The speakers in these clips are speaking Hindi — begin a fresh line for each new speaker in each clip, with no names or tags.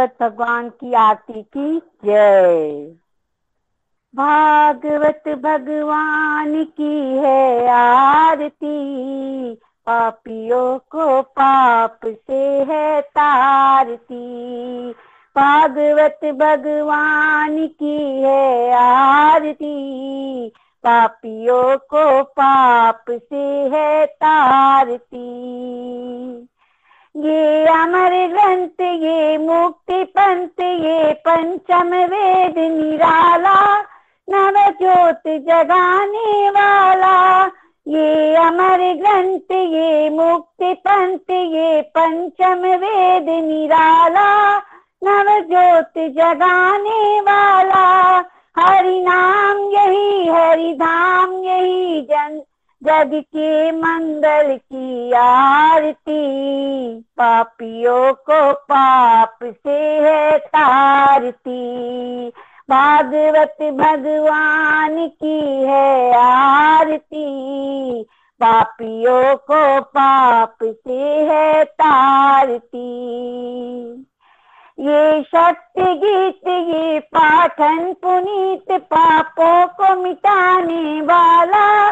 भागवत भगवान की आरती की जय। भागवत भगवान की है आरती, पापियों को पाप से है तारती। भागवत भगवान की है आरती, पापियों को पाप से है तारती। ये अमर ग्रंथ, ये मुक्ति पंथ, ये पंचम वेद निराला नव ज्योत जगाने वाला। ये अमर ग्रंथ, ये मुक्ति पंथ, ये पंचम वेद निराला नव ज्योत जगाने वाला। हरि नाम यही, हरि धाम यही, जन जग के मंगल की आरती, पापियों को पाप से है तारती। भागवत भगवान की है आरती, पापियों को पाप से है तारती। ये शक्ति गीत, ये पाठन पुनीत पापों को मिटाने वाला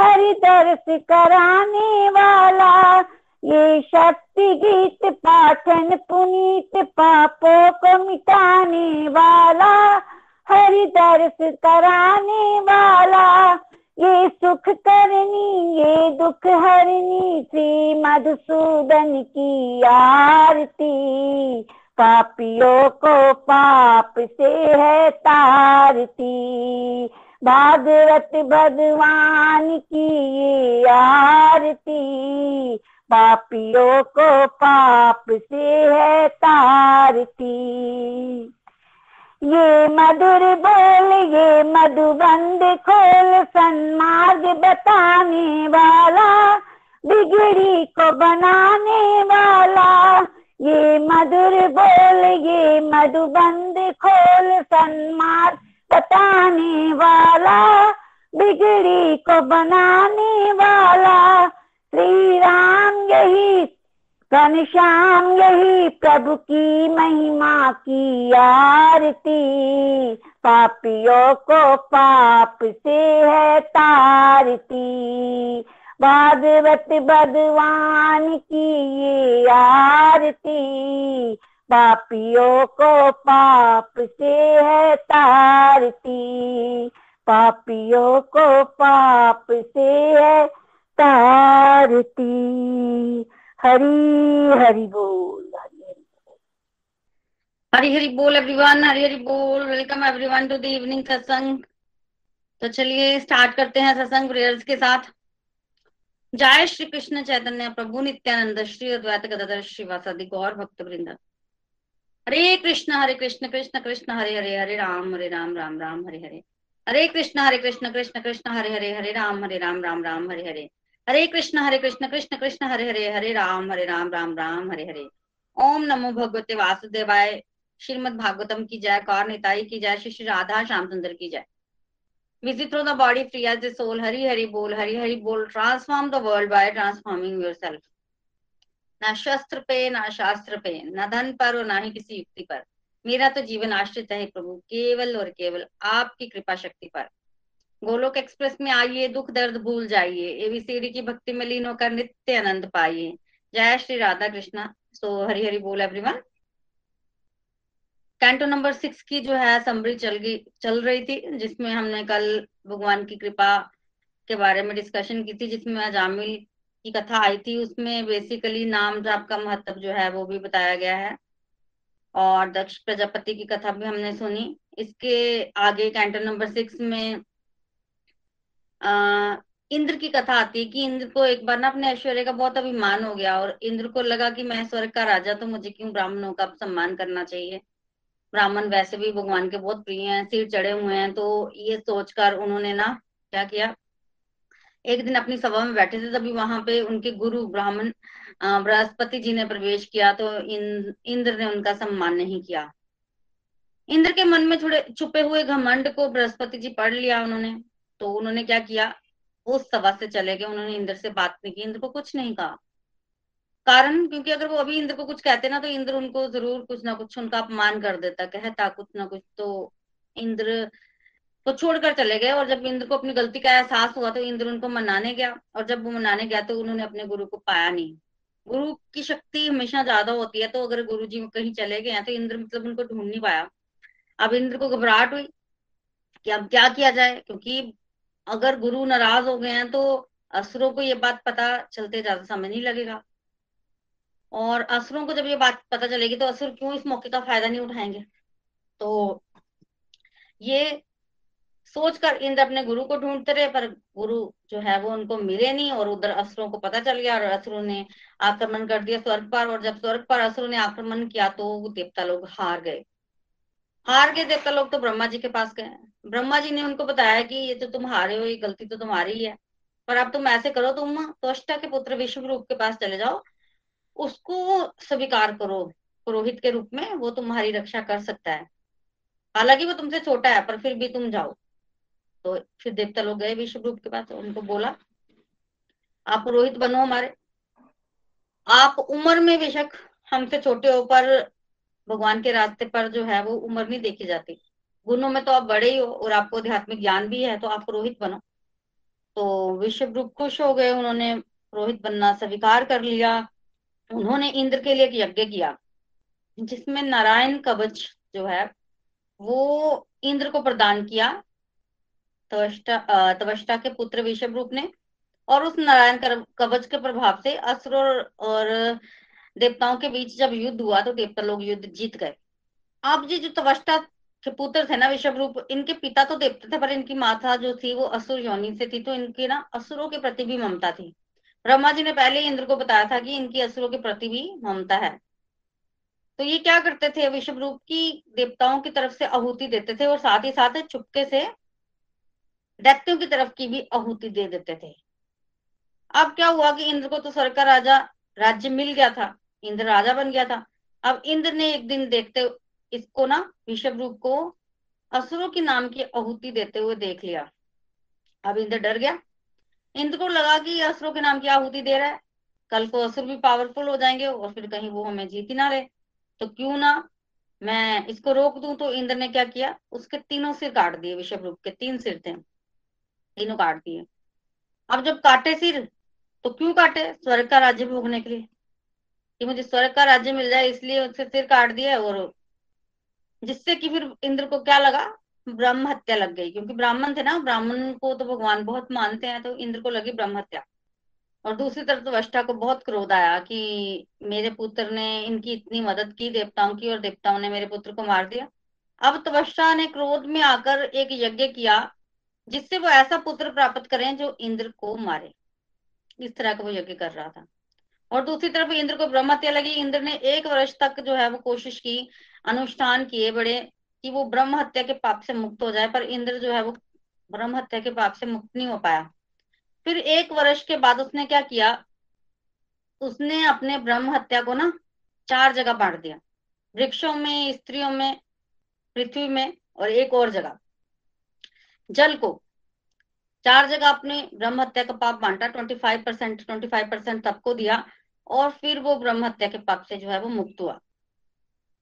हरि दर्श कराने वाला, ये शक्ति गीत पाठन पुनीत पापों को मिटाने वाला हरि दर्श कराने वाला, ये सुख करनी, ये दुख हरनी, श्री मधुसूदन की आरती। पापियों को पाप से है तारती। भागवत भगवान की आरती पापियों को पाप से है तारती ये मधुर बोल, ये मधुबंद खोल, सन्मार्ग बताने वाला, बिगड़ी को बनाने वाला। ये मधुर बोल, ये मधुबंद खोल, सन्मार्ग बताने वाला, बिगड़ी को बनाने वाला। श्री राम यही घनश्याम यही, प्रभु की महिमा की आरती। पापियों को पाप से है तारती। भागवत भगवान की ये आरती। पापियों को पाप से है तारती। पापियों को पाप से है तारती। हरी, हरि बोल,
हरी हरी बोल। एवरीवन हरी हरी बोल। Welcome everyone to the evening satsang. तो चलिए स्टार्ट करते हैं सत्संग प्रेयर्स के साथ। जय श्री कृष्ण चैतन्य प्रभु नित्यानंद श्री अद्वैत गदाधर श्रीवासादि गौर भक्त वृंद हरे कृष्ण हरे कृष्ण कृष्ण कृष्ण, हरे हरे हरे राम हरे राम राम राम, हरे हरे। हरे कृष्ण हरे कृष्ण कृष्ण कृष्ण, हरे हरे हरे राम हरे राम राम राम, हरे हरे। हरे कृष्ण हरे कृष्ण कृष्ण कृष्ण, हरे हरे हरे राम हरे राम राम राम, हरे हरे। ओम नमो भगवते वासुदेवाय। श्रीमद भागवतम की जय, कौर निताई की जय, श्री राधा श्याम सुंदर की जय। Visit through the body, free as the soul hari hari bol hari hari bol transform the world by transforming yourself ना शस्त्र पे ना शास्त्र पे ना धन पर और ना ही किसी युक्ति पर। मेरा तो जीवन आश्रित है प्रभु, केवल और केवल आपकी कृपा शक्ति पर। गोलोक एक्सप्रेस में आइए, दुख दर्द भूल जाइए, एबीसीडी की भक्ति में लीन होकर नित्य आनंद पाइए। जय श्री राधा कृष्णा सो हरि हरि बोल एवरीवन कैंटो नंबर सिक्स की जो है समरी चल गई, चल रही थी, जिसमें हमने कल भगवान की कृपा के बारे में डिस्कशन की थी, जिसमें अजामिल की कथा आई थी उसमें बेसिकली नाम जाप का महत्व जो है वो भी बताया गया है। और दक्ष प्रजापति की कथा भी हमने सुनी। इसके आगे कैंटर नंबर सिक्स में आ, इंद्र की कथा आती है कि इंद्र को एक बार ना अपने ऐश्वर्य का बहुत अभिमान हो गया और इंद्र को लगा कि मैं स्वर्ग का राजा तो मुझे क्यों ब्राह्मणों का सम्मान करना चाहिए? ब्राह्मण वैसे भी भगवान के बहुत प्रिय हैं सिर चढ़े हुए हैं तो ये सोचकर उन्होंने ना क्या किया? एक दिन अपनी सभा में बैठे थे तभी वहाँ पे उनके गुरु ब्राह्मण बृहस्पति जी ने प्रवेश किया तो इन, इंद्र ने उनका सम्मान नहीं किया। इंद्र के मन में थोड़े छुपे हुए घमंड को बृहस्पति जी पढ़ लिया उन्होंने तो उन्होंने क्या किया? उस सभा से चले गए उन्होंने इंद्र से बात नहीं की इंद्र को कुछ नहीं कहा। कारण क्योंकि अगर वो अभी इंद्र को कुछ कहते ना तो इंद्र उनको ज़रूर कुछ ना कुछ उनका अपमान कर देता कहता कुछ ना कुछ तो इंद्र को छोड़कर चले गए और जब इंद्र को अपनी गलती का एहसास हुआ तो इंद्र उनको मनाने गया और जब वो मनाने गया तो उन्होंने अपने गुरु को पाया नहीं। गुरु की शक्ति हमेशा ज़्यादा होती है तो अगर गुरु जी कहीं चले गए हैं तो इंद्र मतलब उनको ढूंढ नहीं पाया। अब इंद्र को घबराहट हुई कि अब क्या किया जाए? क्योंकि अगर गुरु नाराज़ हो गए हैं तो असुरों को ये बात पता चलते ज़्यादा समय नहीं लगेगा। और असुरों को जब ये बात पता चलेगी तो असुर क्यों इस मौके का फ़ायदा नहीं उठाएँगे? तो ये सोचकर इंद्र अपने गुरु को ढूंढते रहे, पर गुरु जो है वो उनको मिले नहीं और उधर असुरों को पता चल गया और असुरों ने आक्रमण कर दिया स्वर्ग पर और जब स्वर्ग पर असुरों ने आक्रमण किया तो देवता लोग हार गए। हार गए देवता लोग तो ब्रह्मा जी के पास गए। ब्रह्मा जी ने उनको बताया कि ये तो तुम हारे हो, ये गलती तो तुम्हारी ही पर अब तुम ऐसे करो, तुम त्वष्टा के पुत्र विश्व रूप के पास चले जाओ, उसको स्वीकार करो, पुरोहित के रूप में, वो तुम्हारी रक्षा कर सकता है। हालाँकि वो तुमसे छोटा है, पर फिर भी तुम जाओ। तो फिर देवता लोग गए विश्व रूप के पास, उनको बोला, आप पुरोहित बनो हमारे। आप उम्र में बेशक हमसे छोटे हो, पर भगवान के रास्ते पर जो है वो उम्र नहीं देखी जाती। गुणों में तो आप बड़े ही हो और आपको आध्यात्मिक ज्ञान भी है तो आप पुरोहित बनो। तो विश्व रूप खुश हो गए, उन्होंने पुरोहित बनना स्वीकार कर लिया। उन्होंने इंद्र के लिए एक यज्ञ किया, जिसमें नारायण कवच जो है, वो इंद्र को प्रदान किया। तवष्टा के पुत्र विषभ रूप ने और उस नारायण कवच के प्रभाव से असुर और देवताओं के बीच जब युद्ध हुआ तो देवता लोग युद्ध जीत गए। अब जी जो तवष्टा के पुत्र थे ना विषभ रूप, इनके पिता तो देवता थे, पर इनकी माता जो थी वो असुर योनि से थी तो इनके ना असुरों के प्रति भी ममता थी। ब्रह्मा जी ने पहले इंद्र को बताया था कि इनकी असुरों के प्रति भी ममता है। तो ये क्या करते थे विषभ रूप की देवताओं की तरफ़ से आहुति देते थे और साथ ही साथ चुपके से दैत्यों की तरफ़ की भी आहुति दे देते थे। अब क्या हुआ कि इंद्र को तो स्वर्ग का राजा, राज्य मिल गया था, इंद्र राजा बन गया था। अब इंद्र ने एक दिन देखते, इसको ना विषभ रूप को असुरों के नाम की आहुति देते हुए देख लिया। अब इंद्र डर गया। इंद्र को लगा कि असुरों के नाम की आहुति दे रहा है। कल को असुर भी पावरफुल हो जाएँगे और फिर कहीं वो हमें जीत ना रहे तो क्यों ना मैं इसको रोक दूँ? तो इंद्र ने क्या किया? उसके तीनों सिर काट दिए विषभ रूप के तीन सिर थे। तीनों काट दिए अब जब काटे सिर तो क्यों काटे? स्वर्ग का राज्य भोगने के लिए। कि मुझे स्वर्ग का राज्य मिल जाए, इसलिए उससे सिर काट दिया और जिससे कि फिर इंद्र को क्या लगा? ब्रह्म हत्या लग गई। क्योंकि ब्राह्मण थे ना, ब्राह्मण को तो भगवान बहुत मानते हैं तो इंद्र को लगी ब्रह्म हत्या। और दूसरी तरफ़ तो वष्टा को बहुत क्रोध आया कि मेरे पुत्र ने इनकी इतनी मदद की, देवताओं की, और देवताओं ने मेरे पुत्र को मार दिया। अब तवष्टा ने क्रोध में आकर एक यज्ञ किया जिससे वो ऐसा पुत्र प्राप्त करें जो इंद्र को मारे। इस तरह का वो यज्ञ कर रहा था। और दूसरी तरफ़ इंद्र को ब्रह्म हत्या लगी। इंद्र ने एक वर्ष तक जो है वो कोशिश की, अनुष्ठान किए बड़े, कि वो ब्रह्म हत्या के पाप से मुक्त हो जाए, पर इंद्र जो है वो ब्रह्म हत्या के पाप से मुक्त नहीं हो पाया। फिर एक वर्ष के बाद उसने क्या किया? उसने अपने ब्रह्म हत्या को ना चार जगह बांट दिया। वृक्षों में, स्त्रियों में, पृथ्वी में और एक और जगह। जल को। चार जगह अपने ब्रह्म हत्या का पाप बांटा twenty five percent twenty five percent सबको दिया और फिर वो ब्रह्म हत्या के पाप से जो है वो मुक्त हुआ।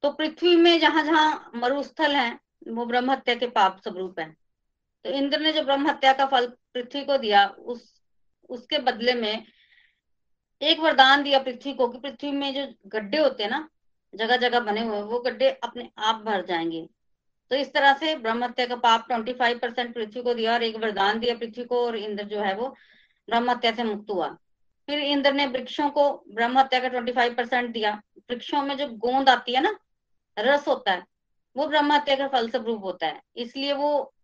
तो पृथ्वी में जहाँ जहाँ मरुस्थल है, वो ब्रह्म हत्या के पाप स्वरूप है। तो इंद्र ने जो ब्रह्म हत्या का फल पृथ्वी को दिया, उस, उसके बदले में एक वरदान दिया पृथ्वी को कि पृथ्वी में जो गड्ढे होते हैं ना जगह जगह बने हुए वो गड्ढे अपने आप भर जाएँगे। तो इस तरह से ब्रह्म हत्या का पाप ट्वेंटी फाइव परसेंट पृथ्वी को दिया और एक वरदान दिया पृथ्वी को और इंद्र जो है वो ब्रह्म हत्या से मुक्त हुआ। फिर इंद्र ने वृक्षों को ब्रह्म हत्या का ट्वेंटी फाइव परसेंट दिया। वृक्षों में जो गोंद आती है ना, रस होता है, वो ब्रह्म हत्या का फल स्वरूप होता है। इसलिए वो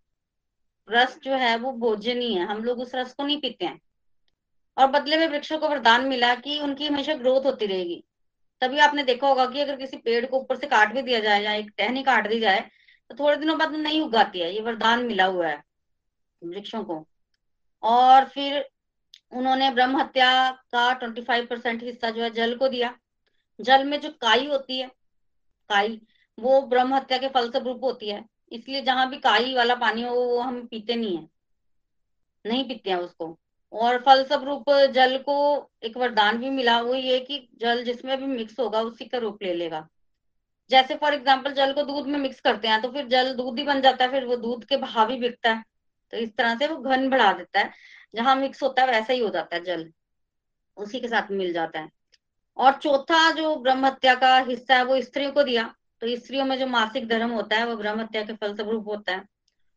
रस जो है वो भोजन भोजनीय है। हम लोग उस रस को नहीं पीते हैं। और बदले में वृक्षों को वरदान मिला कि उनकी हमेशा ग्रोथ होती रहेगी। तभी आपने देखा होगा कि अगर किसी पेड़ को ऊपर से काट भी दिया जाए या एक टहनी काट दी जाए तो थोड़े दिनों बाद नहीं उगाती है ये वरदान मिला हुआ है वृक्षों को। और फिर उन्होंने ब्रह्म हत्या का ट्वेंटी फाइव परसेंट हिस्सा जो है जल को दिया। जल में जो काई होती है, काई, वो ब्रह्म हत्या के फल स्वरूप होती है। इसलिए जहाँ भी काई वाला पानी हो, वो हम पीते नहीं है। नहीं पीते हैं उसको। और फल स्वरूप जल को एक वरदान भी मिला, वो ये कि जल जिसमें भी मिक्स होगा, उसी का रूप ले लेगा। जैसे फॉर एग्ज़ाम्पल जल को दूध में मिक्स करते हैं तो फिर जल दूध ही बन जाता है, फिर वो दूध के भाव ही बिकता है। तो इस तरह से वो घन बढ़ा देता है। जहाँ मिक्स होता है, वैसा ही हो जाता है जल। उसी के साथ मिल जाता है। और चौथा जो ब्रह्म हत्या का हिस्सा है, वो स्त्रियों को दिया। तो स्त्रियों में जो मासिक धर्म होता है, वो ब्रह्म हत्या के फलस्वरूप होता है।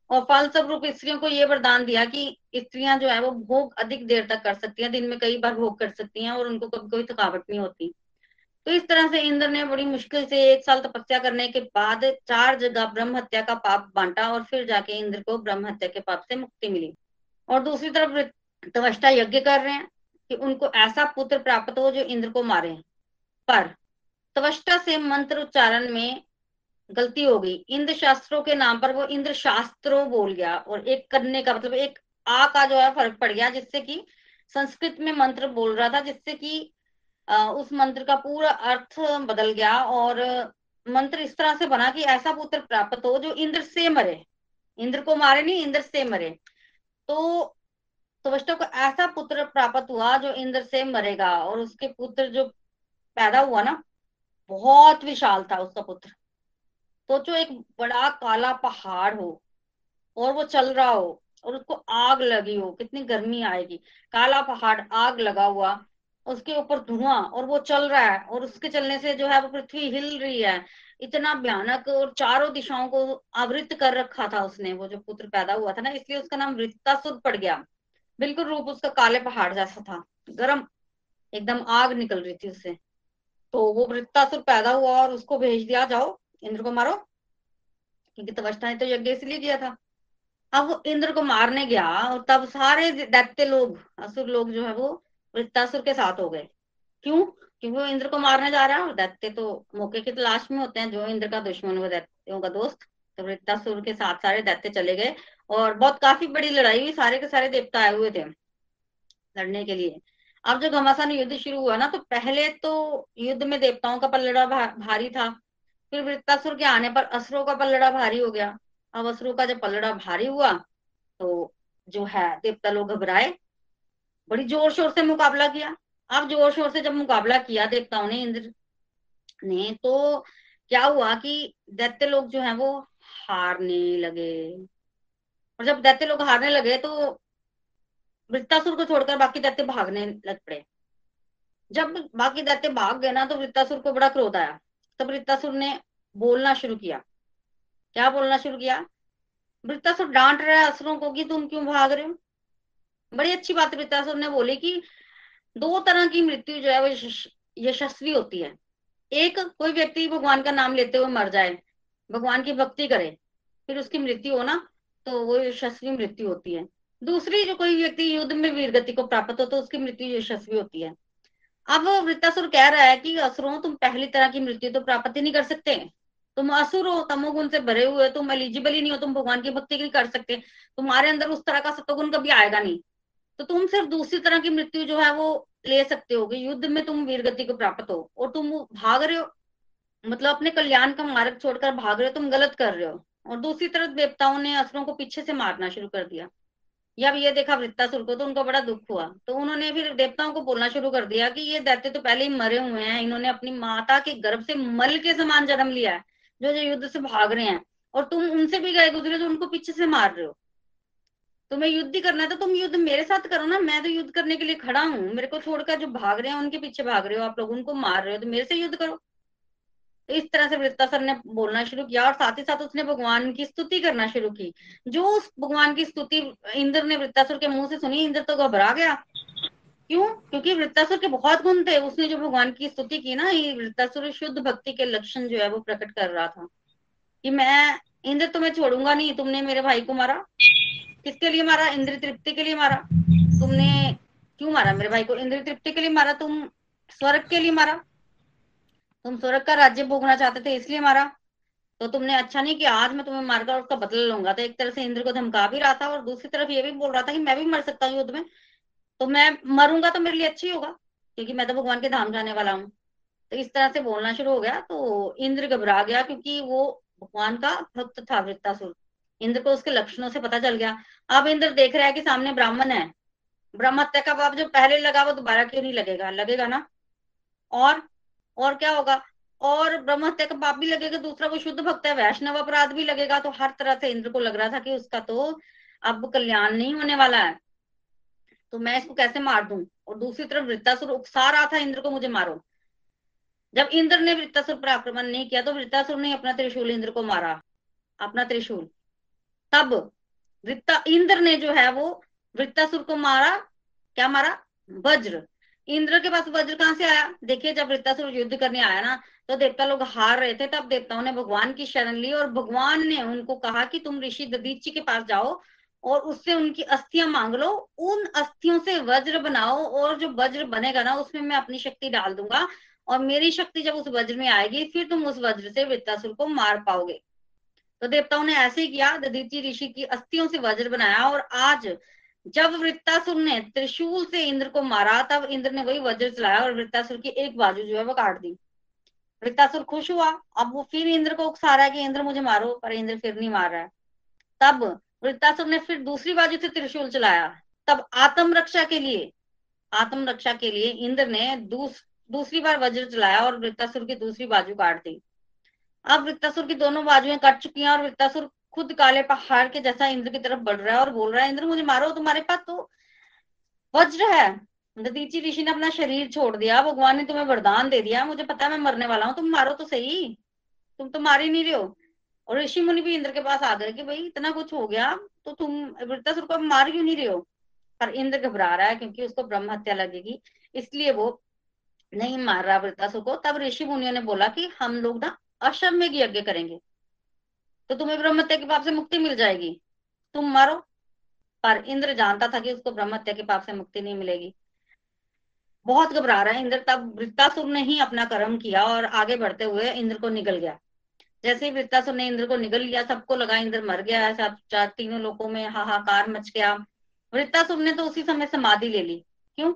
और फल स्वरूप स्त्रियों को ये वरदान दिया कि स्त्रियाँ जो है, वो भोग अधिक देर तक कर सकती हैं, दिन में कई बार भोग कर सकती हैं और उनको कभी कोई थकावट नहीं होती। तो इस तरह से इंद्र ने बड़ी मुश्किल से एक साल तपस्या करने के बाद चार जगह ब्रह्म हत्या का पाप बांटा और फिर जाके इंद्र को ब्रह्म हत्या के पाप से मुक्ति मिली। और दूसरी तरफ़ तवष्टा यज्ञ कर रहे हैं कि उनको ऐसा पुत्र प्राप्त हो जो इंद्र को मारे। पर तवष्टा से मंत्र उच्चारण में गलती हो गई। इंद्र शास्त्रों के नाम पर वो इंद्र शास्त्रों बोल गया और एक करने का मतलब एक आ का जो है फ़र्क पड़ गया, जिससे कि संस्कृत में मंत्र बोल रहा था, जिससे कि उस मंत्र का पूरा अर्थ बदल गया और मंत्र इस तरह से बना कि ऐसा पुत्र प्राप्त हो जो इंद्र से मरे। इंद्र को मारे नहीं, इंद्र से मरे। तो तो को ऐसा पुत्र प्राप्त हुआ जो इंद्र से मरेगा और उसके पुत्र जो पैदा हुआ ना, बहुत विशाल था उसका पुत्र। सोचो तो एक बड़ा काला पहाड़ हो और वो चल रहा हो और उसको आग लगी हो, कितनी गर्मी आएगी। काला पहाड़, आग लगा हुआ उसके ऊपर धुआँ और वो चल रहा है और उसके चलने से जो है वो पृथ्वी हिल रही है। इतना भयानक और चारों दिशाओं को आवृत कर रखा था उसने, वो जो पुत्र पैदा हुआ था ना, इसलिए उसका नाम वृत्तासुर पड़ गया। बिल्कुल रूप उसका काले पहाड़ जैसा था, गर्म, एकदम आग निकल रही थी उससे। तो वो वृत्तासुर पैदा हुआ और उसको भेज दिया, जाओ, इंद्र को मारो। क्योंकि तपस्या ने तो यज्ञ इसलिए किया था। अब वो इंद्र को मारने गया और तब सारे दैत्य लोग, असुर लोग जो है वो वृत्तासुर के साथ हो गए। क्यों? क्योंकि वो इंद्र को मारने जा रहा है और दैत्य तो मौके की तलाश में होते हैं, जो इंद्र का दुश्मन वो दैत्यों का दोस्त। तो वृत्तासुर के साथ सारे दैत्य चले गए और बहुत काफ़ी बड़ी लड़ाई हुई, सारे के सारे देवता आए हुए थे लड़ने के लिए। अब जब घमासान युद्ध शुरू हुआ ना तो पहले तो युद्ध में देवताओं का पलड़ा भारी था। फिर वृत्तासुर के आने पर असुरों का पलड़ा भारी हो गया। अब असुरों का जब पलड़ा भारी हुआ तो जो है, देवता लोग घबराए। बड़ी ज़ोर शोर से मुकाबला किया। अब ज़ोर शोर से जब मुकाबला किया देवताओं ने इंद्र। ने तो क्या हुआ कि दैत्य लोग जो है वो हारने लगे। और जब दैत्य लोग हारने लगे तो वृत्तासुर को छोड़कर बाकी दैत्य भागने लग पड़े। जब बाकी दैत्य भाग गए ना तो वृत्तासुर को बड़ा क्रोध आया। तब वृत्तासुर ने बोलना शुरू किया। क्या बोलना शुरू किया? वृत्तासुर डांट रहा है असुरों को कि तुम क्यों भाग रहे हो? बड़ी अच्छी बात वृत्तासुर ने बोली कि दो तरह की मृत्यु जो है वो यशस्वी होती है। एक, कोई व्यक्ति भगवान का नाम लेते हुए मर जाए, भगवान की भक्ति करे, फिर उसकी मृत्यु हो ना तो वो यशस्वी मृत्यु होती है। दूसरी, जो कोई व्यक्ति युद्ध में वीर गति को प्राप्त हो तो उसकी मृत्यु यशस्वी होती है। अब वृत्तासुर कह रहा है कि असुरों, तुम पहली तरह की मृत्यु तो प्राप्त ही नहीं कर सकते। तुम असुर हो, तमोगुण से भरे हुए तुम एलिजिबल ही नहीं हो, तुम भगवान की भक्ति नहीं कर सकते। तुम्हारे अंदर उस तरह का सतोगुण कभी आएगा नहीं। तो तुम सिर्फ़ दूसरी तरह की मृत्यु जो है वो ले सकते हो युद्ध में तुम वीर गति को प्राप्त हो, और तुम भाग रहे हो मतलब अपने कल्याण का मार्ग छोड़कर भाग रहे हो, तुम गलत कर रहे हो। और दूसरी तरफ़ देवताओं ने असुरों को पीछे से मारना शुरू कर दिया। जब ये देखा वृत्तासुर को तो उनको बड़ा दुख हुआ। तो उन्होंने फिर देवताओं को बोलना शुरू कर दिया कि ये दैत्य तो पहले ही मरे हुए हैं, इन्होंने अपनी माता के गर्भ से मल के समान जन्म लिया है, जो जो युद्ध से भाग रहे हैं। और तुम उनसे भी गए गुजरे जो उनको पीछे से मार रहे हो। तुम्हें युद्ध करना है तो तुम युद्ध मेरे साथ करो ना, मैं तो युद्ध करने के लिए खड़ा हूँ। मेरे को छोड़कर जो भाग रहे हैं, उनके पीछे भाग रहे हो आप लोग, उनको मार रहे हो तो मेरे से युद्ध करो। तो इस तरह से वृत्तासर ने बोलना शुरू किया और साथ ही साथ उसने भगवान की स्तुति करना शुरू की। जो उस भगवान की स्तुति, इंद्र ने वृत्तासुर के मुँह से सुनी, इंद्र तो घबरा गया। क्यों? क्योंकि वृत्तासुर के बहुत गुण थे। उसने जो भगवान की स्तुति की ना, ये वृत्तासुर शुद्ध भक्ति के लक्षण जो है, वो प्रकट कर रहा था कि मैं, इंद्र तुम्हें छोड़ूँगा नहीं, तुमने मेरे भाई को मारा। किसके लिए मारा? इंद्र तृप्ति के लिए मारा। तुमने क्यों मारा मेरे भाई को? इंद्र तृप्ति के लिए मारा, तुम स्वर्ग के लिए मारा। तुम स्वर्ग का राज्य भोगना चाहते थे, इसलिए मारा। तो तुमने अच्छा नहीं किया, आज मैं तुम्हें मारकर उसका बदला लूँगा। तो एक तरह से इंद्र को धमका भी रहा था और दूसरी तरफ़ ये भी बोल रहा था कि मैं भी मर सकता हूँ युद्ध में। तो मैं मरूँगा तो मेरे लिए अच्छी होगा, क्योंकि मैं तो भगवान के धाम जाने वाला हूँ। तो इस तरह से बोलना शुरू हो गया तो इंद्र घबरा गया, क्योंकि वो भगवान का भक्त था वृत्तासुर इंद्र को उसके लक्षणों से पता चल गया। अब इंद्र देख रहा है कि सामने ब्राह्मण है। ब्रह्म हत्या का पाप जो पहले लगा वो दोबारा क्यों नहीं लगेगा? लगेगा ना? और और क्या होगा? और ब्रह्म हत्या का पाप भी लगेगा, दूसरा वो शुद्ध भक्त है, वैष्णव अपराध भी लगेगा। तो हर तरह से इंद्र को लग रहा था कि उसका तो अब कल्याण नहीं होने वाला है। तो मैं इसको कैसे मार दूँ? और दूसरी तरफ़ वृत्तासुर उकसा रहा था इंद्र को, मुझे मारो। जब इंद्र ने वृत्तासुर पर आक्रमण नहीं किया तो वृत्तासुर ने अपना त्रिशूल इंद्र को मारा। अपना त्रिशूल। तब वृत्ता, इंद्र ने जो है वो वृत्तासुर को मारा। क्या मारा? वज्र। इंद्र के पास वज्र कहाँ से आया? देखिए, जब वृत्तासुर युद्ध करने आया ना तो देवता लोग हार रहे थे। तब देवताओं ने भगवान की शरण ली और भगवान ने उनको कहा कि तुम ऋषि ददीची के पास जाओ और उससे उनकी अस्थियाँ मांग लो। उन अस्थियों से वज्र बनाओ और जो वज्र बनेगा ना, उसमें मैं अपनी शक्ति डाल दूँगा और मेरी शक्ति जब उस वज्र में आएगी, फिर तुम उस वज्र से वृत्तासुर को मार पाओगे। तो देवताओं ने ऐसे ही किया ददीची ऋषि की अस्थियों से वज्र बनाया और आज जब वृत्तासुर ने त्रिशूल से इंद्र को मारा तब इंद्र ने वही वज्र चलाया और वृत्तासुर की एक बाजू जो है वो काट दी। वृत्तासुर खुश हुआ अब वो फिर इंद्र को उकसा रहा है कि इंद्र मुझे मारो पर इंद्र फिर नहीं मार रहा है। तब वृत्तासुर ने फिर दूसरी बाजू से त्रिशूल चलाया। तब आत्म रक्षा के लिए आत्म रक्षा के लिए इंद्र ने दूस, दूसरी बार वज्र चलाया और वृत्तासुर की दूसरी बाजू काट दी। अब वृत्तासुर की दोनों बाजुएँ कट चुकी हैं और वृत्तासुर खुद काले पहाड़ के जैसा इंद्र की तरफ़ बढ़ रहा है और बोल रहा है, इंद्र, मुझे मारो, तुम्हारे पास तो वज्र है। ददीची ऋषि ने अपना शरीर छोड़ दिया, भगवान ने तुम्हें वरदान दे दिया, मुझे पता है मैं मरने वाला हूँ, तुम मारो तो सही। तुम तो मार ही नहीं रहे हो। और ऋषि मुनि भी इंद्र के पास आ गए कि, भाई, इतना कुछ हो गया तो तुम वृत्तासुर को मार क्यों नहीं रहे हो? पर इंद्र घबरा रहा है क्योंकि उसको ब्रह्म हत्या लगेगी, इसलिए वो नहीं मार रहा वृत्तासुर को। तब ऋषि मुनियों ने बोला कि, हम लोग ना अशम में यज्ञ करेंगे। तो तुम्हें ब्रह्मत्या के पाप से मुक्ति मिल जाएगी। तुम मारो। पर इंद्र जानता था कि उसको ब्रह्मत्या के पाप से मुक्ति नहीं मिलेगी। बहुत घबरा रहा है इंद्र। तब वृत्तासुर ने ही अपना कर्म किया और आगे बढ़ते हुए इंद्र को निकल गया। जैसे ही वृत्तासुर ने इंद्र को निकल लिया, सबको लगा इंद्र मर गया सब चार तीनों लोगों में हाहाकार मच गया। वृत्तासुर ने तो उसी समय समाधि ले ली। क्यों?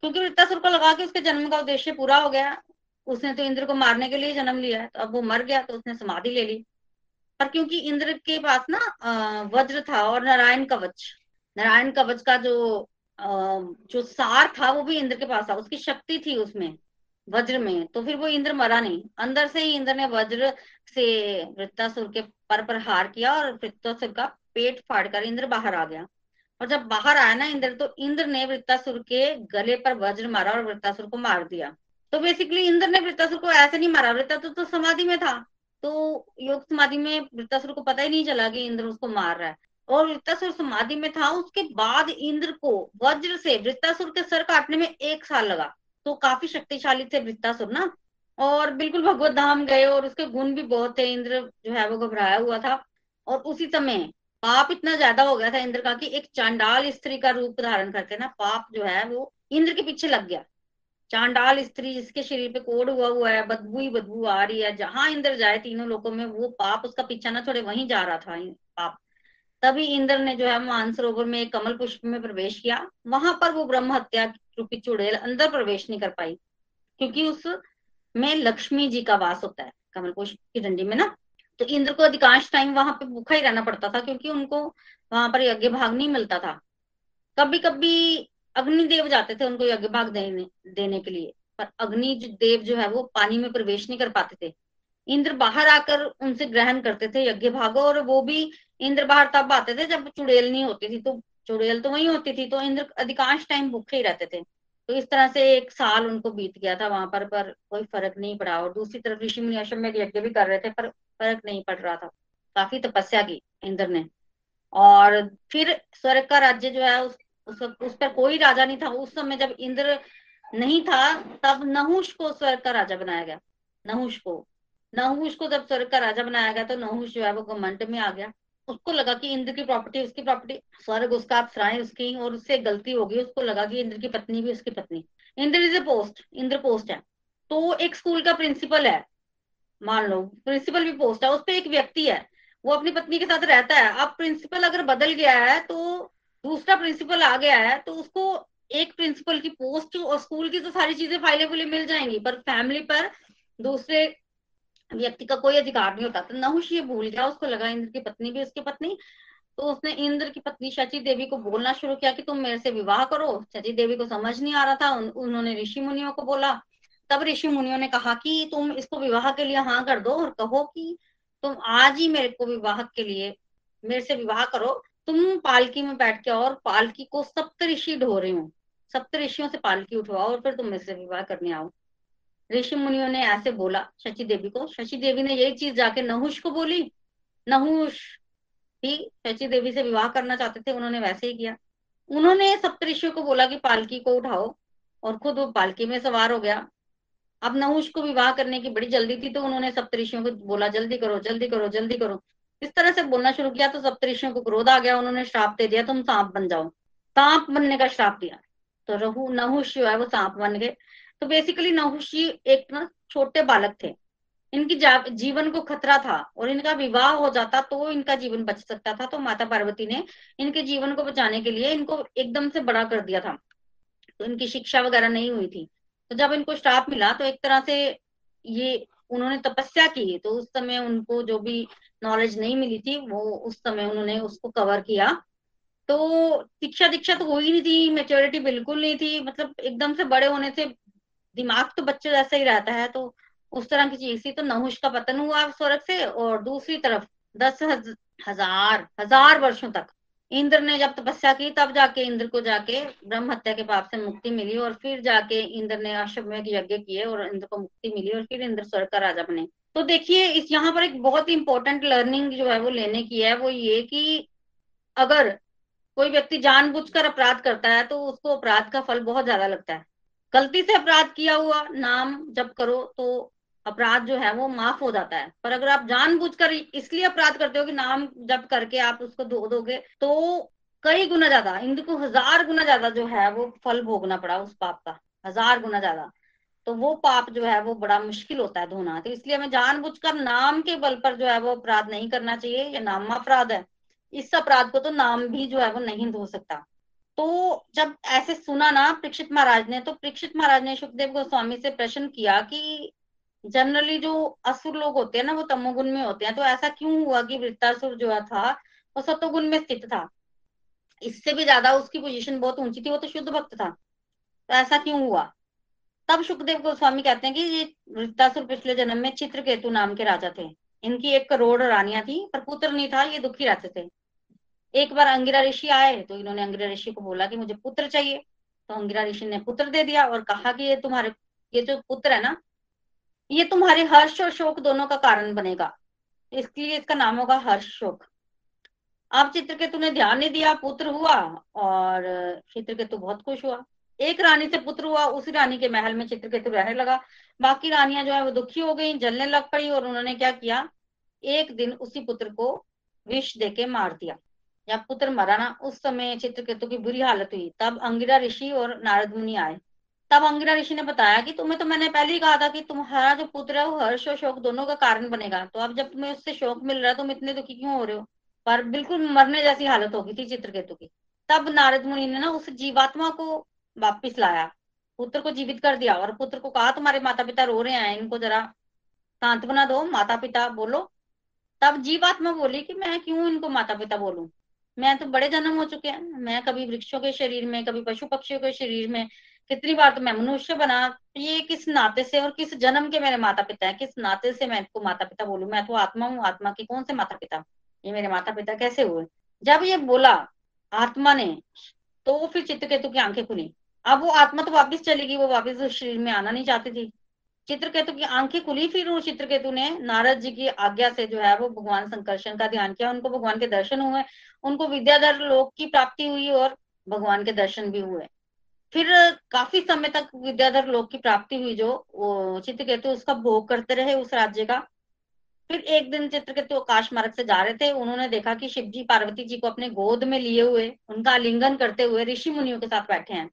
क्योंकि वृत्तासुर को लगा कि उसके जन्म का उद्देश्य पूरा हो गया। उसने तो इंद्र को मारने के लिए जन्म लिया है तो अब वो मर गया तो उसने समाधि ले ली। पर क्योंकि इंद्र के पास ना वज्र था और नारायण कवच नारायण कवच का जो जो सार था वो भी इंद्र के पास था, उसकी शक्ति थी उसमें, वज्र में तो फिर वो इंद्र मरा नहीं। अंदर से ही इंद्र ने वज्र से वृत्तासुर के पर पर हार किया और वृत्तासुर का पेट फाड़कर इंद्र बाहर आ गया। और जब बाहर आया ना इंद्र तो इंद्र ने वृत्तासुर के गले पर वज्र मारा और वृत्तासुर को मार दिया। तो बेसिकली इंद्र ने वृत्तासुर को ऐसे नहीं मारा। वृत्तासुर तो समाधि में था। तो योग समाधि में वृत्तासुर को पता ही नहीं चला कि इंद्र उसको मार रहा है। और वृत्तासुर समाधि में था, उसके बाद इंद्र को वज्र से वृत्तासुर के सर काटने में एक साल लगा। तो काफ़ी शक्तिशाली थे वृत्तासुर ना। और बिल्कुल भगवत धाम गए और उसके गुण भी बहुत थे। इंद्र जो है वो घबराया हुआ था। और उसी समय पाप इतना ज़्यादा हो गया था इंद्र का कि एक चांडाल स्त्री का रूप धारण करके ना, पाप जो है वो इंद्र के पीछे लग गया। चांडाल स्त्री जिसके शरीर पे कोड हुआ हुआ है, बदबू ही बदबू आ रही है। जहाँ इंद्र जाए तीनों लोगों में, वो पाप, उसका पीछा ना छोड़े, वहीं जा रहा था पाप। तभी इंद्र ने जो है, मानसरोवर में कमल पुष्प में प्रवेश किया। वहाँ पर वो ब्रह्म हत्या रूपी चुड़ैल अंदर प्रवेश नहीं कर पाई, क्योंकि उस में लक्ष्मी जी का वास होता है, कमल पुष्प की डंडी में ना। तो इंद्र को अधिकांश टाइम वहाँ पे भूखा ही रहना पड़ता था, क्योंकि उनको वहाँ पर यज्ञ भाग नहीं मिलता था। कभी कभी अग्निदेव जाते थे उनको यज्ञ भाग देने देने के लिए। पर अग्नि देव जो है वो पानी में प्रवेश नहीं कर पाते थे। इंद्र बाहर आकर उनसे ग्रहण करते थे यज्ञ भागो और वो भी इंद्र बाहर तब आते थे जब चुड़ैल नहीं होती थी। तो चुड़ैल तो वही होती थी तो इंद्र अधिकांश टाइम भूखे ही रहते थे। तो इस तरह से एक साल उनको बीत गया था वहाँ पर पर कोई फ़र्क नहीं पड़ा और दूसरी तरफ़ ऋषि मुनि आश्रम में यज्ञ भी कर रहे थे, पर फ़र्क नहीं पड़ रहा था। काफ़ी तपस्या की इंद्र ने। और फिर स्वर्ग का राज्य जो है उस उस उस पर कोई राजा नहीं था। उस समय जब इंद्र नहीं था, तब नहुष को स्वर्ग का राजा बनाया गया। नहुष को। नहुष को जब स्वर्ग का राजा बनाया गया तो नहुष जो है वो घमंड में आ गया। उसको लगा कि इंद्र की प्रॉपर्टी, उसकी प्रॉपर्टी, स्वर्ग, उसका अप्सराएँ उसकी और उससे गलती होगी उसको लगा कि इंद्र की पत्नी भी उसकी पत्नी। Indra is a post Indra post है। तो एक स्कूल का प्रिंसिपल है। मान लो प्रिंसिपल भी पोस्ट है। उस पर एक व्यक्ति है। वो अपनी पत्नी के साथ रहता है। अब प्रिंसिपल अगर बदल गया है तो दूसरा प्रिंसिपल आ गया है तो उसको एक प्रिंसिपल की पोस्ट और स्कूल की तो सारी चीज़ें फाइलें फुले मिल जाएँगी पर फैमिली पर दूसरे व्यक्ति का कोई अधिकार नहीं होता। तो नहुष ये भूल गया उसको लगा इंद्र की पत्नी भी उसकी पत्नी। तो उसने इंद्र की पत्नी शची देवी को बोलना शुरू किया कि तुम मेरे से विवाह करो। शची देवी को समझ नहीं आ रहा था उन, उन्होंने ऋषि मुनियों को बोला। तब ऋषि मुनियों ने कहा कि तुम इसको विवाह के लिए हाँ कर दो और कहो कि तुम आज ही मेरे को विवाह के लिए मेरे से विवाह करो। तुम पालकी में बैठ के और पालकी को सप्तऋषि ढो रहे हो। सप्त ऋषियों से पालकी उठवाओ और फिर तुम मेरे से विवाह करने आओ। ऋषि मुनियों ने ऐसे बोला शशि देवी को। शशि देवी ने यही चीज़ जाके नहुष को बोली। नहुष भी शशि देवी से विवाह करना चाहते थे, उन्होंने वैसे ही किया। उन्होंने सप्तऋषियों को बोला कि पालकी को उठाओ और खुद वो पालकी में सवार हो गया। अब नहुष को विवाह करने की बड़ी जल्दी थी तो उन्होंने सप्तऋषियों को बोला, जल्दी करो जल्दी करो जल्दी करो। इस तरह से बोलना शुरू किया तो सप्तऋषियों को क्रोध आ गया, उन्होंने श्राप दे दिया, तुम सांप बन जाओ। सांप बनने का श्राप दिया। तो रहु नहुष जो है वो सांप बन गए। तो बेसिकली नहुष एक ना छोटे बालक थे। इनकी जीवन को खतरा था और इनका विवाह हो जाता तो इनका जीवन बच सकता था। तो माता पार्वती ने इनके जीवन को बचाने के लिए इनको एकदम से बड़ा कर दिया था। तो इनकी शिक्षा वगैरह नहीं हुई थी। तो जब इनको श्राप मिला तो एक तरह से ये उन्होंने तपस्या की तो उस समय उनको जो भी नॉलेज नहीं मिली थी, वो उस समय उन्होंने उसको कवर किया। तो शिक्षा दीक्षा तो हुई नहीं थी मेच्योरिटी बिल्कुल नहीं थी मतलब एकदम से बड़े होने से दिमाग तो बच्चे जैसा ही रहता है तो उस तरह की चीज़ थी तो नहुष का पतन हुआ स्वर्ग से, और दूसरी तरफ़ दस हज़ार हज़ार वर्षों तक। इंद्र ने जब तपस्या की, तब जाके इंद्र को जाके ब्रह्म हत्या के पाप से मुक्ति मिली और फिर जाके इंद्र ने अश्वमेघ यज्ञ किए और इंद्र को मुक्ति मिली और फिर इंद्र स्वर्ग का राजा बने। तो देखिए, इस यहाँ पर एक बहुत इंपॉर्टेंट लर्निंग जो है वो लेने की है, वो ये कि अगर कोई व्यक्ति जानबूझकर अपराध करता है तो उसको अपराध का फल बहुत ज़्यादा लगता है। गलती से अपराध किया हुआ नाम जब करो तो अपराध जो है वो माफ़ हो जाता है। पर अगर आप जानबूझकर इसलिए अपराध करते हो कि नाम जब करके आप उसको धो दोगे तो कई गुना ज़्यादा इंद्र को हज़ार गुना ज़्यादा जो है वो फल भोगना पड़ा उस पाप का, हज़ार गुना ज़्यादा। तो वो पाप जो है वो बड़ा मुश्किल होता है धोना। तो इसलिए हमें जानबूझकर नाम के बल पर जो है वो अपराध नहीं करना चाहिए, ये नाम अपराध है। इस अपराध को तो नाम भी जो है वो नहीं धो सकता। तो जब ऐसे सुना ना परीक्षित महाराज ने तो परीक्षित महाराज ने सुखदेव गोस्वामी से प्रश्न किया कि जनरली जो असुर लोग होते हैं ना, वो तमोगुण में होते हैं। तो ऐसा क्यों हुआ कि वृत्तासुर जो था, वो सतोगुण में स्थित था? इससे भी ज़्यादा उसकी पोजीशन बहुत ऊँची थी, वो तो शुद्ध भक्त था। तो ऐसा क्यों हुआ? तब सुखदेव गोस्वामी कहते हैं कि ये वृत्तासुर पिछले जन्म में चित्रकेतु नाम के राजा थे। इनकी एक करोड़ रानियाँ थी, पर पुत्र नहीं था, ये दुखी रहते थे। एक बार अंगिरा ऋषि आए तो इन्होंने अंगिरा ऋषि को बोला कि मुझे पुत्र चाहिए। तो अंगिरा ऋषि ने पुत्र दे दिया और कहा कि ये तुम्हारे, ये जो पुत्र है ना ये तुम्हारे हर्ष और शोक दोनों का कारण बनेगा। इसलिए इसका नाम होगा हर्ष शोक। अब चित्रकेतु ने ध्यान नहीं दिया, पुत्र हुआ और चित्र चित्रकेतु बहुत खुश हुआ। एक रानी से पुत्र हुआ, उसी रानी के महल में चित्रकेतु रहने लगा। बाकी रानियाँ जो है वो दुखी हो गई, जलने लग पड़ी और उन्होंने क्या किया? एक दिन उसी पुत्र को विष देके मार दिया। जब पुत्र मरा ना, उस समय चित्रकेतु की बुरी हालत हुई। तब अंगिरा ऋषि और नारद मुनि आए। तब अंगिरा ऋषि ने बताया कि तुम्हें तो मैंने पहले ही कहा था कि तुम्हारा जो पुत्र है, वो हर्ष और शोक दोनों का कारण बनेगा। तो अब जब तुम्हें उससे शोक मिल रहा है, तुम इतने दुखी क्यों हो रहे हो? पर बिल्कुल मरने जैसी हालत हो गई थी चित्रकेतु की। तब नारद मुनि ने ना उस जीवात्मा को वापिस लाया, पुत्र को जीवित कर दिया और पुत्र को कहा, तुम्हारे माता पिता रो रहे हैं, इनको जरा सांत्वना दो माता पिता बोलो। तब जीवात्मा बोली कि मैं क्यों इनको माता पिता बोलूँ? मैं तो बड़े जन्म हो चुके हैं। मैं कभी वृक्षों के शरीर में, कभी पशु पक्षियों के शरीर में कितनी बार तो मैं मनुष्य बना ये किस नाते से और किस जन्म के मेरे माता पिता है? किस नाते से मैं इनको माता पिता बोलू? मैं तो आत्मा हूँ, आत्मा के कौन से माता पिता ये मेरे माता पिता कैसे हुए? जब ये बोला, आत्मा ने तो फिर चित्रकेतु की आँखें खुली। अब वो आत्मा तो वापिस चलेगी वो वापिस उस शरीर में आना नहीं चाहती थी। चित्रकेतु की आँखें खुली फिर वो चित्रकेतु ने, नारद जी की आज्ञा से जो है वो भगवान संकर्षण का ध्यान किया, उनको भगवान के दर्शन हुए, उनको विद्याधर लोक की प्राप्ति हुई और भगवान के दर्शन भी हुए। फिर काफ़ी समय तक विद्याधर लोक की प्राप्ति हुई जो, वो चित्रकेतु उसका भोग करते रहे उस राज्य का। फिर एक दिन चित्रकेतु आकाश मार्ग से जा रहे थे, उन्होंने देखा कि शिव जी पार्वती जी को अपने गोद में लिए हुए, उनका आलिंगन करते हुए ऋषि मुनियों के साथ बैठे हैं।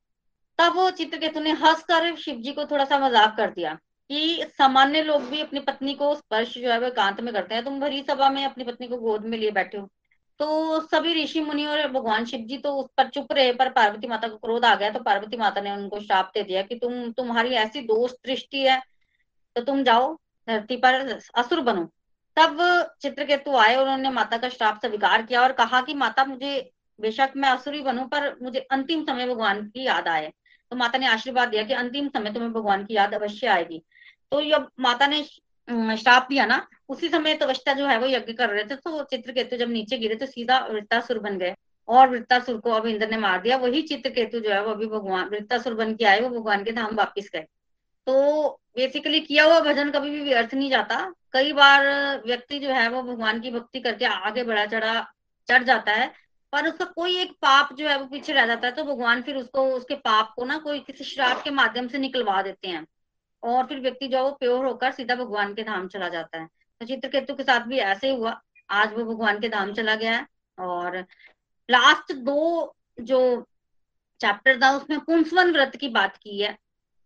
तब वो चित्रकेतु ने हंसकर शिव जी को थोड़ा सा मज़ाक कर दिया कि सामान्य लोग भी अपनी पत्नी को स्पर्श जो है वो एकांत में करते हैं, तुम भरी सभा में अपनी पत्नी को गोद में लिए बैठे हो। तो सभी ऋषि मुनि और भगवान शिव जी तो उस पर चुप रहे, पर पार्वती माता को क्रोध आ गया तो पार्वती माता ने उनको श्राप दे दिया कि तुम, तुम्हारी ऐसी दोस्त दृष्टि है तो तुम जाओ, धरती पर असुर बनो। तब चित्रकेतु आए और उन्होंने माता का श्राप स्वीकार किया और कहा कि माता, मुझे बेशक मैं असुरी बनू, पर मुझे अंतिम समय भगवान की याद आए। तो माता ने आशीर्वाद दिया कि अंतिम समय तुम्हें भगवान की याद अवश्य आएगी। तो जब माता ने श्राप दिया ना, उसी समय तवस्ता जो है वो यज्ञ कर रहे थे तो चित्रकेतु जब नीचे गिरे तो सीधा वृत्तासुर बन गए। और वृत्तासुर को अब इंद्र ने मार दिया। वही चित्रकेतु जो है वो अभी भगवान, वृत्तासुर बन के आए, वो भगवान के धाम वापिस गए। तो बेसिकली किया हुआ भजन कभी भी व्यर्थ नहीं जाता। कई बार व्यक्ति जो है वो भगवान की भक्ति करके आगे बढ़ा चढ़ा, चढ़ जाता है, पर उसका कोई एक पाप जो है वो पीछे रह जाता है तो भगवान फिर उसको, उसके पाप को ना कोई किसी श्राप के माध्यम से निकलवा देते हैं। और फिर व्यक्ति जो वो प्योर होकर सीधा भगवान के धाम चला जाता है। तो चित्रकेतु के साथ भी ऐसे ही हुआ। आज वो भगवान के धाम चला गया है और लास्ट दो जो चैप्टर था, उसमें पुंसवन व्रत की बात की है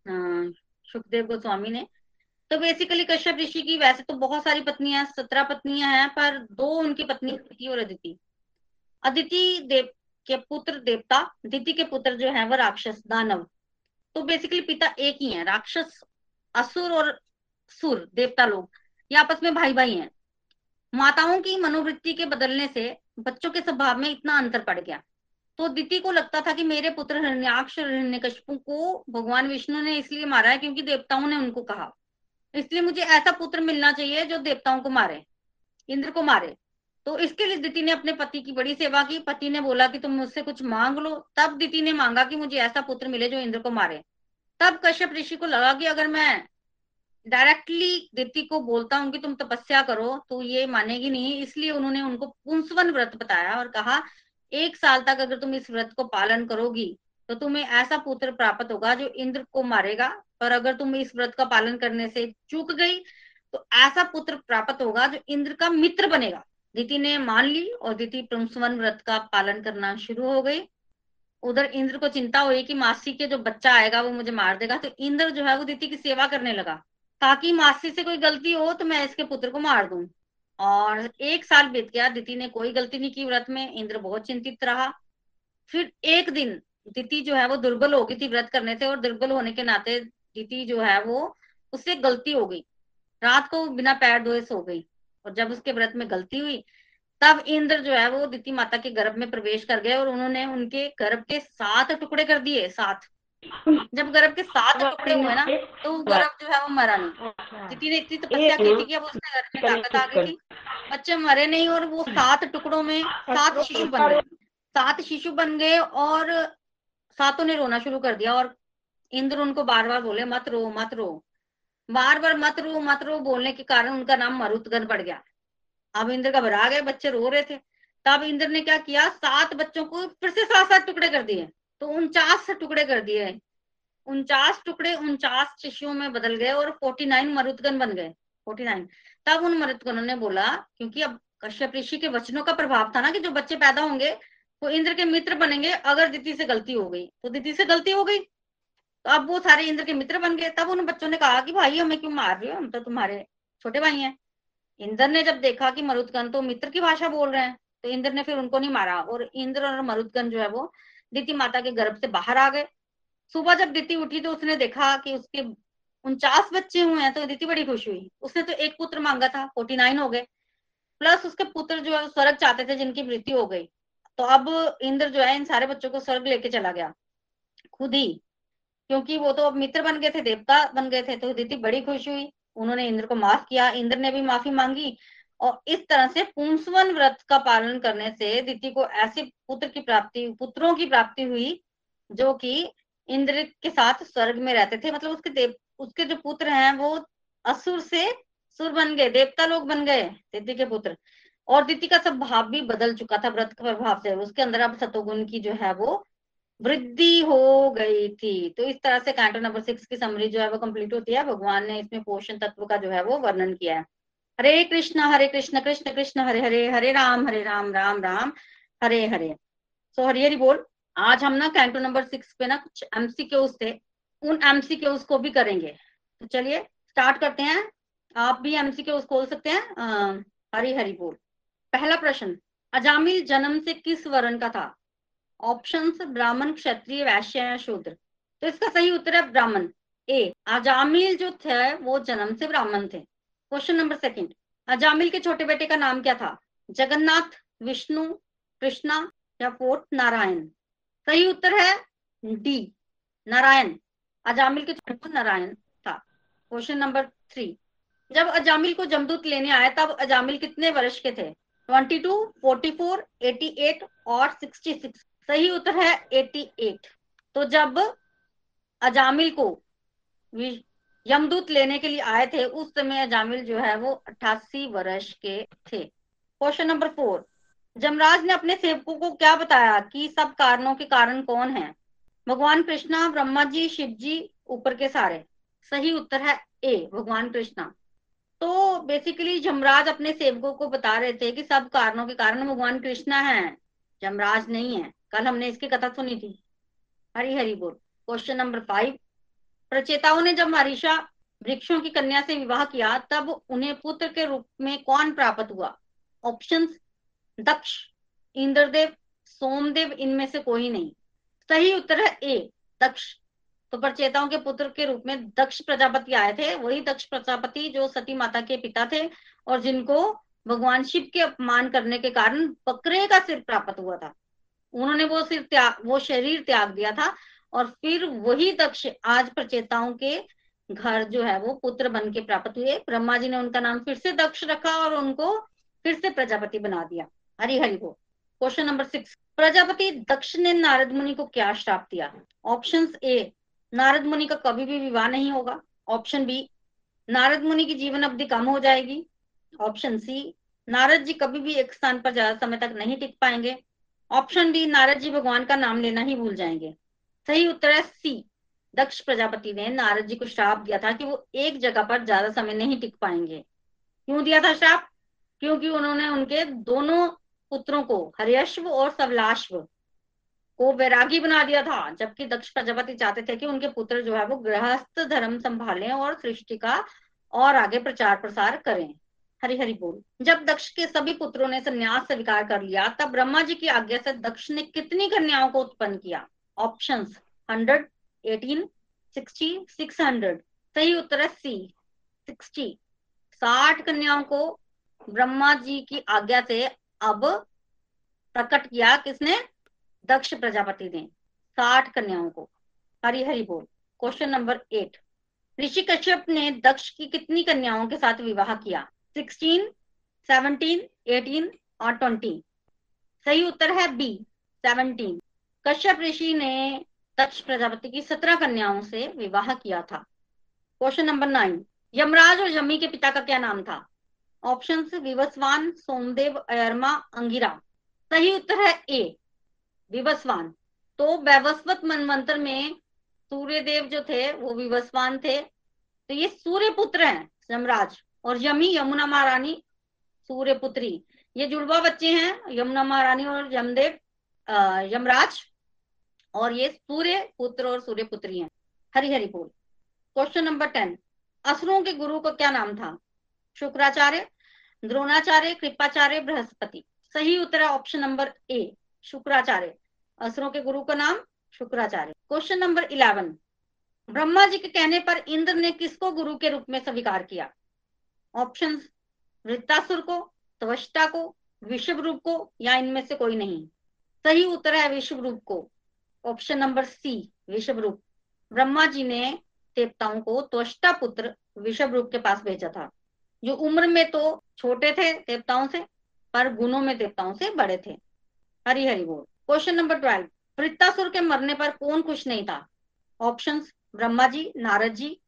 सुखदेव गोस्वामी ने। तो बेसिकली कश्यप ऋषि की वैसे तो बहुत सारी पत्नियाँ सत्रह पत्नियाँ हैं, पर दो उनकी पत्नी अदिति और अदिति। अदिति देव के पुत्र देवता दिति के पुत्र जो है वह राक्षस दानव। तो बेसिकली पिता एक ही है, राक्षस असुर और सुर, देवता लोग। ये आपस में भाई भाई हैं। माताओं की मनोवृत्ति के बदलने से बच्चों के स्वभाव में इतना अंतर पड़ गया। तो दिति को लगता था कि मेरे पुत्र हिरण्याक्ष हिरण्यकश्यपु को भगवान विष्णु ने इसलिए मारा है क्योंकि देवताओं ने उनको कहा। इसलिए मुझे ऐसा पुत्र मिलना चाहिए जो देवताओं को मारे, इंद्र को मारे। तो इसके लिए दिति ने अपने पति की बड़ी सेवा की। पति ने बोला कि तुम मुझसे कुछ मांग लो। तब दिति ने मांगा कि मुझे ऐसा पुत्र मिले जो इंद्र को मारे। तब कश्यप ऋषि को लगा कि अगर मैं डायरेक्टली दिति को बोलता हूँ कि तुम तपस्या करो तो ये मानेगी नहीं। इसलिए उन्होंने उनको पुंसवन व्रत बताया और कहा, एक साल तक अगर तुम इस व्रत को पालन करोगी तो तुम्हें ऐसा पुत्र प्राप्त होगा जो इंद्र को मारेगा। और अगर तुम इस व्रत का पालन करने से चूक गई तो ऐसा पुत्र प्राप्त होगा जो इंद्र का मित्र बनेगा। दिति ने मान ली और दिति पुंसवन व्रत का पालन करना शुरू हो गई। उधर इंद्र को चिंता हुई कि मासी के जो बच्चा आएगा वो मुझे मार देगा तो इंद्र जो है वो दिति की सेवा करने लगा। ताकि मासी से कोई गलती हो तो मैं इसके पुत्र को मार दूँ। और एक साल बीत गया, दिति ने कोई गलती नहीं की व्रत में, इंद्र बहुत चिंतित रहा। फिर एक दिन दिति जो है वो दुर्बल हो गई थी व्रत करने से और दुर्बल होने के नाते दिति जो है वो, उससे गलती हो गई। रात को बिना पैर धोए सो गई और जब उसके व्रत में गलती हुई तब इंद्र जो है वो दिति माता के गर्भ में प्रवेश कर गए और उन्होंने उनके गर्भ के सात टुकड़े कर दिए सात। जब गर्भ के सात टुकड़े हुए ना तो गर्भ जो है वो मरा नहीं। दिति ने इतनी तपस्या की थी कि अब उसके गर्भ में ताकत आ गई थी। बच्चे मरे नहीं और वो सात टुकड़ों में सात शिशु बन गए। सात शिशु बन गए और सातों ने रोना शुरू कर दिया और इंद्र उनको बार बार बोले मत रो मत रो। बार बार मत रो मत रो बोलने के कारण उनका नाम मरुतगन पड़ गया। अब इंद्र घबरा गए, बच्चे रो रहे थे। तब इंद्र ने क्या किया? सात बच्चों को फिर से सात सात टुकड़े कर दिए। तो उनचास टुकड़े कर दिए। उनचास टुकड़े उनचास शिशुओं में बदल गए और फोर्टी नाइन मरुदगन बन गए। फोर्टी नाइन तब उन मरुदगनों ने बोला, क्योंकि अब कश्यप ऋषि के वचनों का प्रभाव था ना कि जो बच्चे पैदा होंगे, वो इंद्र के मित्र बनेंगे, अगर दिति से गलती हो गई। तो दिति से गलती हो गई। तो अब वो सारे इंद्र के मित्र बन गए। तब उन बच्चों ने कहा कि भाई, हमें क्यों मार रहे हो? हम तो तुम्हारे छोटे भाई हैं। इंद्र ने जब देखा कि मरुदगन तो मित्र की भाषा बोल रहे हैं तो इंद्र ने फिर उनको नहीं मारा और इंद्र और मरुदगन जो है वो दीति माता के गर्भ से बाहर आ गए। सुबह जब दिति उठी तो उसने देखा कि उसके उनचास बच्चे हुए हैं तो दीति बड़ी खुश हुई। उसने तो एक पुत्र मांगा था, फोर्टी नाइन हो गए। प्लस उसके पुत्र जो है स्वर्ग चाहते थे, जिनकी मृत्यु हो गई। तो अब इंद्र जो है इन सारे बच्चों को स्वर्ग लेके चला गया, खुद ही। क्योंकि वो तो अब मित्र बन गए थे, देवता बन गए थे तो दिति बड़ी खुश हुई। उन्होंने इंद्र को माफ़ किया, इंद्र ने भी माफ़ी मांगी और इस तरह से पुंसवन व्रत का पालन करने से दिति को ऐसे पुत्र की प्राप्ति, पुत्रों की प्राप्ति हुई जो कि इंद्र के साथ स्वर्ग में रहते थे। मतलब उसके देव, उसके जो पुत्र हैं, वो असुर से सुर बन गए, देवता लोग बन गए, दिति के पुत्र। और दिति का स्वभाव भी बदल चुका था व्रत के प्रभाव से। उसके अंदर अब सतोगुण की जो है वो वृद्धि हो गई थी। तो इस तरह से कैंटो नंबर सिक्स की समरी जो है वो कंप्लीट होती है। भगवान ने इसमें पोषण तत्व का जो है वो वर्णन किया है। हरे कृष्ण हरे कृष्ण कृष्ण कृष्ण, हरे हरे हरे राम हरे राम राम राम, हरे हरे। सो हरी हरी बोल, आज हम ना कैंटो नंबर सिक्स पे ना कुछ एमसीक्यूज थे उन एमसीक्यूज को भी करेंगे। तो चलिए स्टार्ट करते हैं। आप भी एमसीक्यूज खोल सकते हैं। हरी हरी बोल। पहला प्रश्न, अजामिल जन्म से किस वर्ण का था? ऑप्शंस ब्राह्मण क्षत्रिय वैश्य शूद्र। तो इसका सही उत्तर है ब्राह्मण। ए अजामिल जो थे वो जन्म से ब्राह्मण थे। क्वेश्चन नंबर सेकंड अजामिल के छोटे बेटे का नाम क्या था? जगन्नाथ विष्णु कृष्णा या फोर्थ नारायण? सही उत्तर है डी नारायण। अजामिल के छोटे नारायण था। क्वेश्चन नंबर थ्री जब अजामिल को जमदूत लेने आया तब अजामिल कितने वर्ष के थे? 22, 44, 88 और 66 सही उत्तर है 88 तो जब अजामिल को यमदूत लेने के लिए आए थे, उस समय अजामिल जो है वो 88 वर्ष के थे। Question number four. जमराज ने अपने सेवकों को क्या बताया कि सब कारणों के कारण कौन है? भगवान कृष्णा, ब्रह्मा जी, शिव जी, ऊपर के सारे। सही उत्तर है ए, भगवान कृष्णा। तो बेसिकली जमराज अपने सेवकों को बता रहे थे कि सब कारणों के कारण भगवान कृष्णा है। जमराज नहीं है। कल हमने इसकी कथा सुनी थी। हरी हरी बोल क्वेश्चन नंबर फाइव प्रचेताओं ने जब मारिशा वृक्षों की कन्या से विवाह किया, तब उन्हें पुत्र के रूप में कौन प्राप्त हुआ? ऑप्शंस दक्ष, इंद्रदेव, सोमदेव, इनमें से कोई नहीं। सही उत्तर है ए दक्ष। तो प्रचेताओं के पुत्र के रूप में दक्ष प्रजापति आए थे। वही दक्ष प्रजापति जो सती माता के पिता थे और जिनको भगवान शिव के अपमान करने के कारण बकरे का सिर प्राप्त हुआ था। उन्होंने वो सिर त्याग, वो शरीर त्याग दिया था और फिर वही दक्ष आज प्रचेताओं के घर जो है वो पुत्र बन के प्राप्त हुए। ब्रह्मा जी ने उनका नाम फिर से दक्ष रखा और उनको फिर से प्रजापति बना दिया। हरी हरि को question number six. Prajapati Daksha ने नारद मुनि को क्या श्राप दिया? ऑप्शन ए, नारद मुनि का कभी भी विवाह नहीं होगा। ऑप्शन बी, नारद मुनि की जीवन अवधि कम हो जाएगी। ऑप्शन सी नारद जी कभी भी एक स्थान पर ज़्यादा समय तक नहीं टिक पाएँगे। ऑप्शन डी नारद जी भगवान का नाम लेना ही भूल जाएँगे। सही उत्तर है सी दक्ष प्रजापति ने नारद जी को श्राप दिया था कि वो एक जगह पर ज़्यादा समय नहीं टिक पाएँगे। क्यों दिया था श्राप? क्योंकि उन्होंने उनके दोनों पुत्रों को हरियश्व और सवलाश्व को वैरागी बना दिया था, जबकि दक्ष प्रजापति चाहते थे कि उनके पुत्र जो है वो गृहस्थ धर्म संभालें और सृष्टि का और आगे प्रचार प्रसार करें। हरि हरि बोल। जब दक्ष के सभी पुत्रों ने संन्यास स्वीकार कर लिया, तब ब्रह्मा जी की आज्ञा से दक्ष ने कितनी कन्याओं को उत्पन्न किया? Option hundred eighteen sixty six hundred सही उत्तर है सी सिक्सटी साठ कन्याओं को ब्रह्मा जी की आज्ञा से अब प्रकट किया किसने? दक्ष प्रजापति ने। साठ कन्याओं को। हरी हरी बोल। Question number eight Rishi Kashyap ने दक्ष की कितनी कन्याओं के साथ विवाह किया? सिक्सटीन सेवनटीन एटीन और ट्वेंटी सही उत्तर है बी सेवनटीन कश्यप ऋषि ने दक्ष प्रजापति की सत्रह कन्याओं से विवाह किया था। क्वेश्चन नंबर नाइन यमराज और यमी के पिता का क्या नाम था? ऑप्शन विवस्वान, सोमदेव, अयरमा, अंगिरा। सही उत्तर है ए विवस्वान। तो वैवस्वत मनवंतर में सूर्य देव जो थे, वो विवस्वान थे। तो ये सूर्य पुत्र हैं, यमराज। और यमी यमुना महारानी सूर्य पुत्री ये जुड़वा बच्चे हैं, यमुना महारानी और यमदेव यमराज, और ये सूर्य पुत्र और सूर्य पुत्री हैं। हरि हरि बोल। क्वेश्चन नंबर टेन असुरों के गुरु का क्या नाम था? शुक्राचार्य, द्रोणाचार्य, कृपाचार्य, बृहस्पति। सही उत्तर है ऑप्शन नंबर ए शुक्राचार्य। असुरों के गुरु का नाम Shukracharya. Question number eleven Brahma ji के कहने पर इंद्र ने किसको गुरु के रूप में स्वीकार किया? ऑप्शन वृत्तासुर को, त्वष्टा को विश्व रूप को, या इनमें से कोई नहीं। सही उत्तर है विश्व रूप को। ऑप्शन नंबर सी विश्व रूप। ब्रह्मा जी ने देवताओं को त्वष्टा पुत्र विश्व रूप के पास भेजा था। जो उम्र में तो छोटे थे देवताओं से, पर गुणों में देवताओं से बड़े थे। हरी हरि बोल। क्वेश्चन नंबर ट्वेल्व वृत्तासुर के मरने पर कौन खुश नहीं था? ऑप्शन ब्रह्मा जी, नारद जी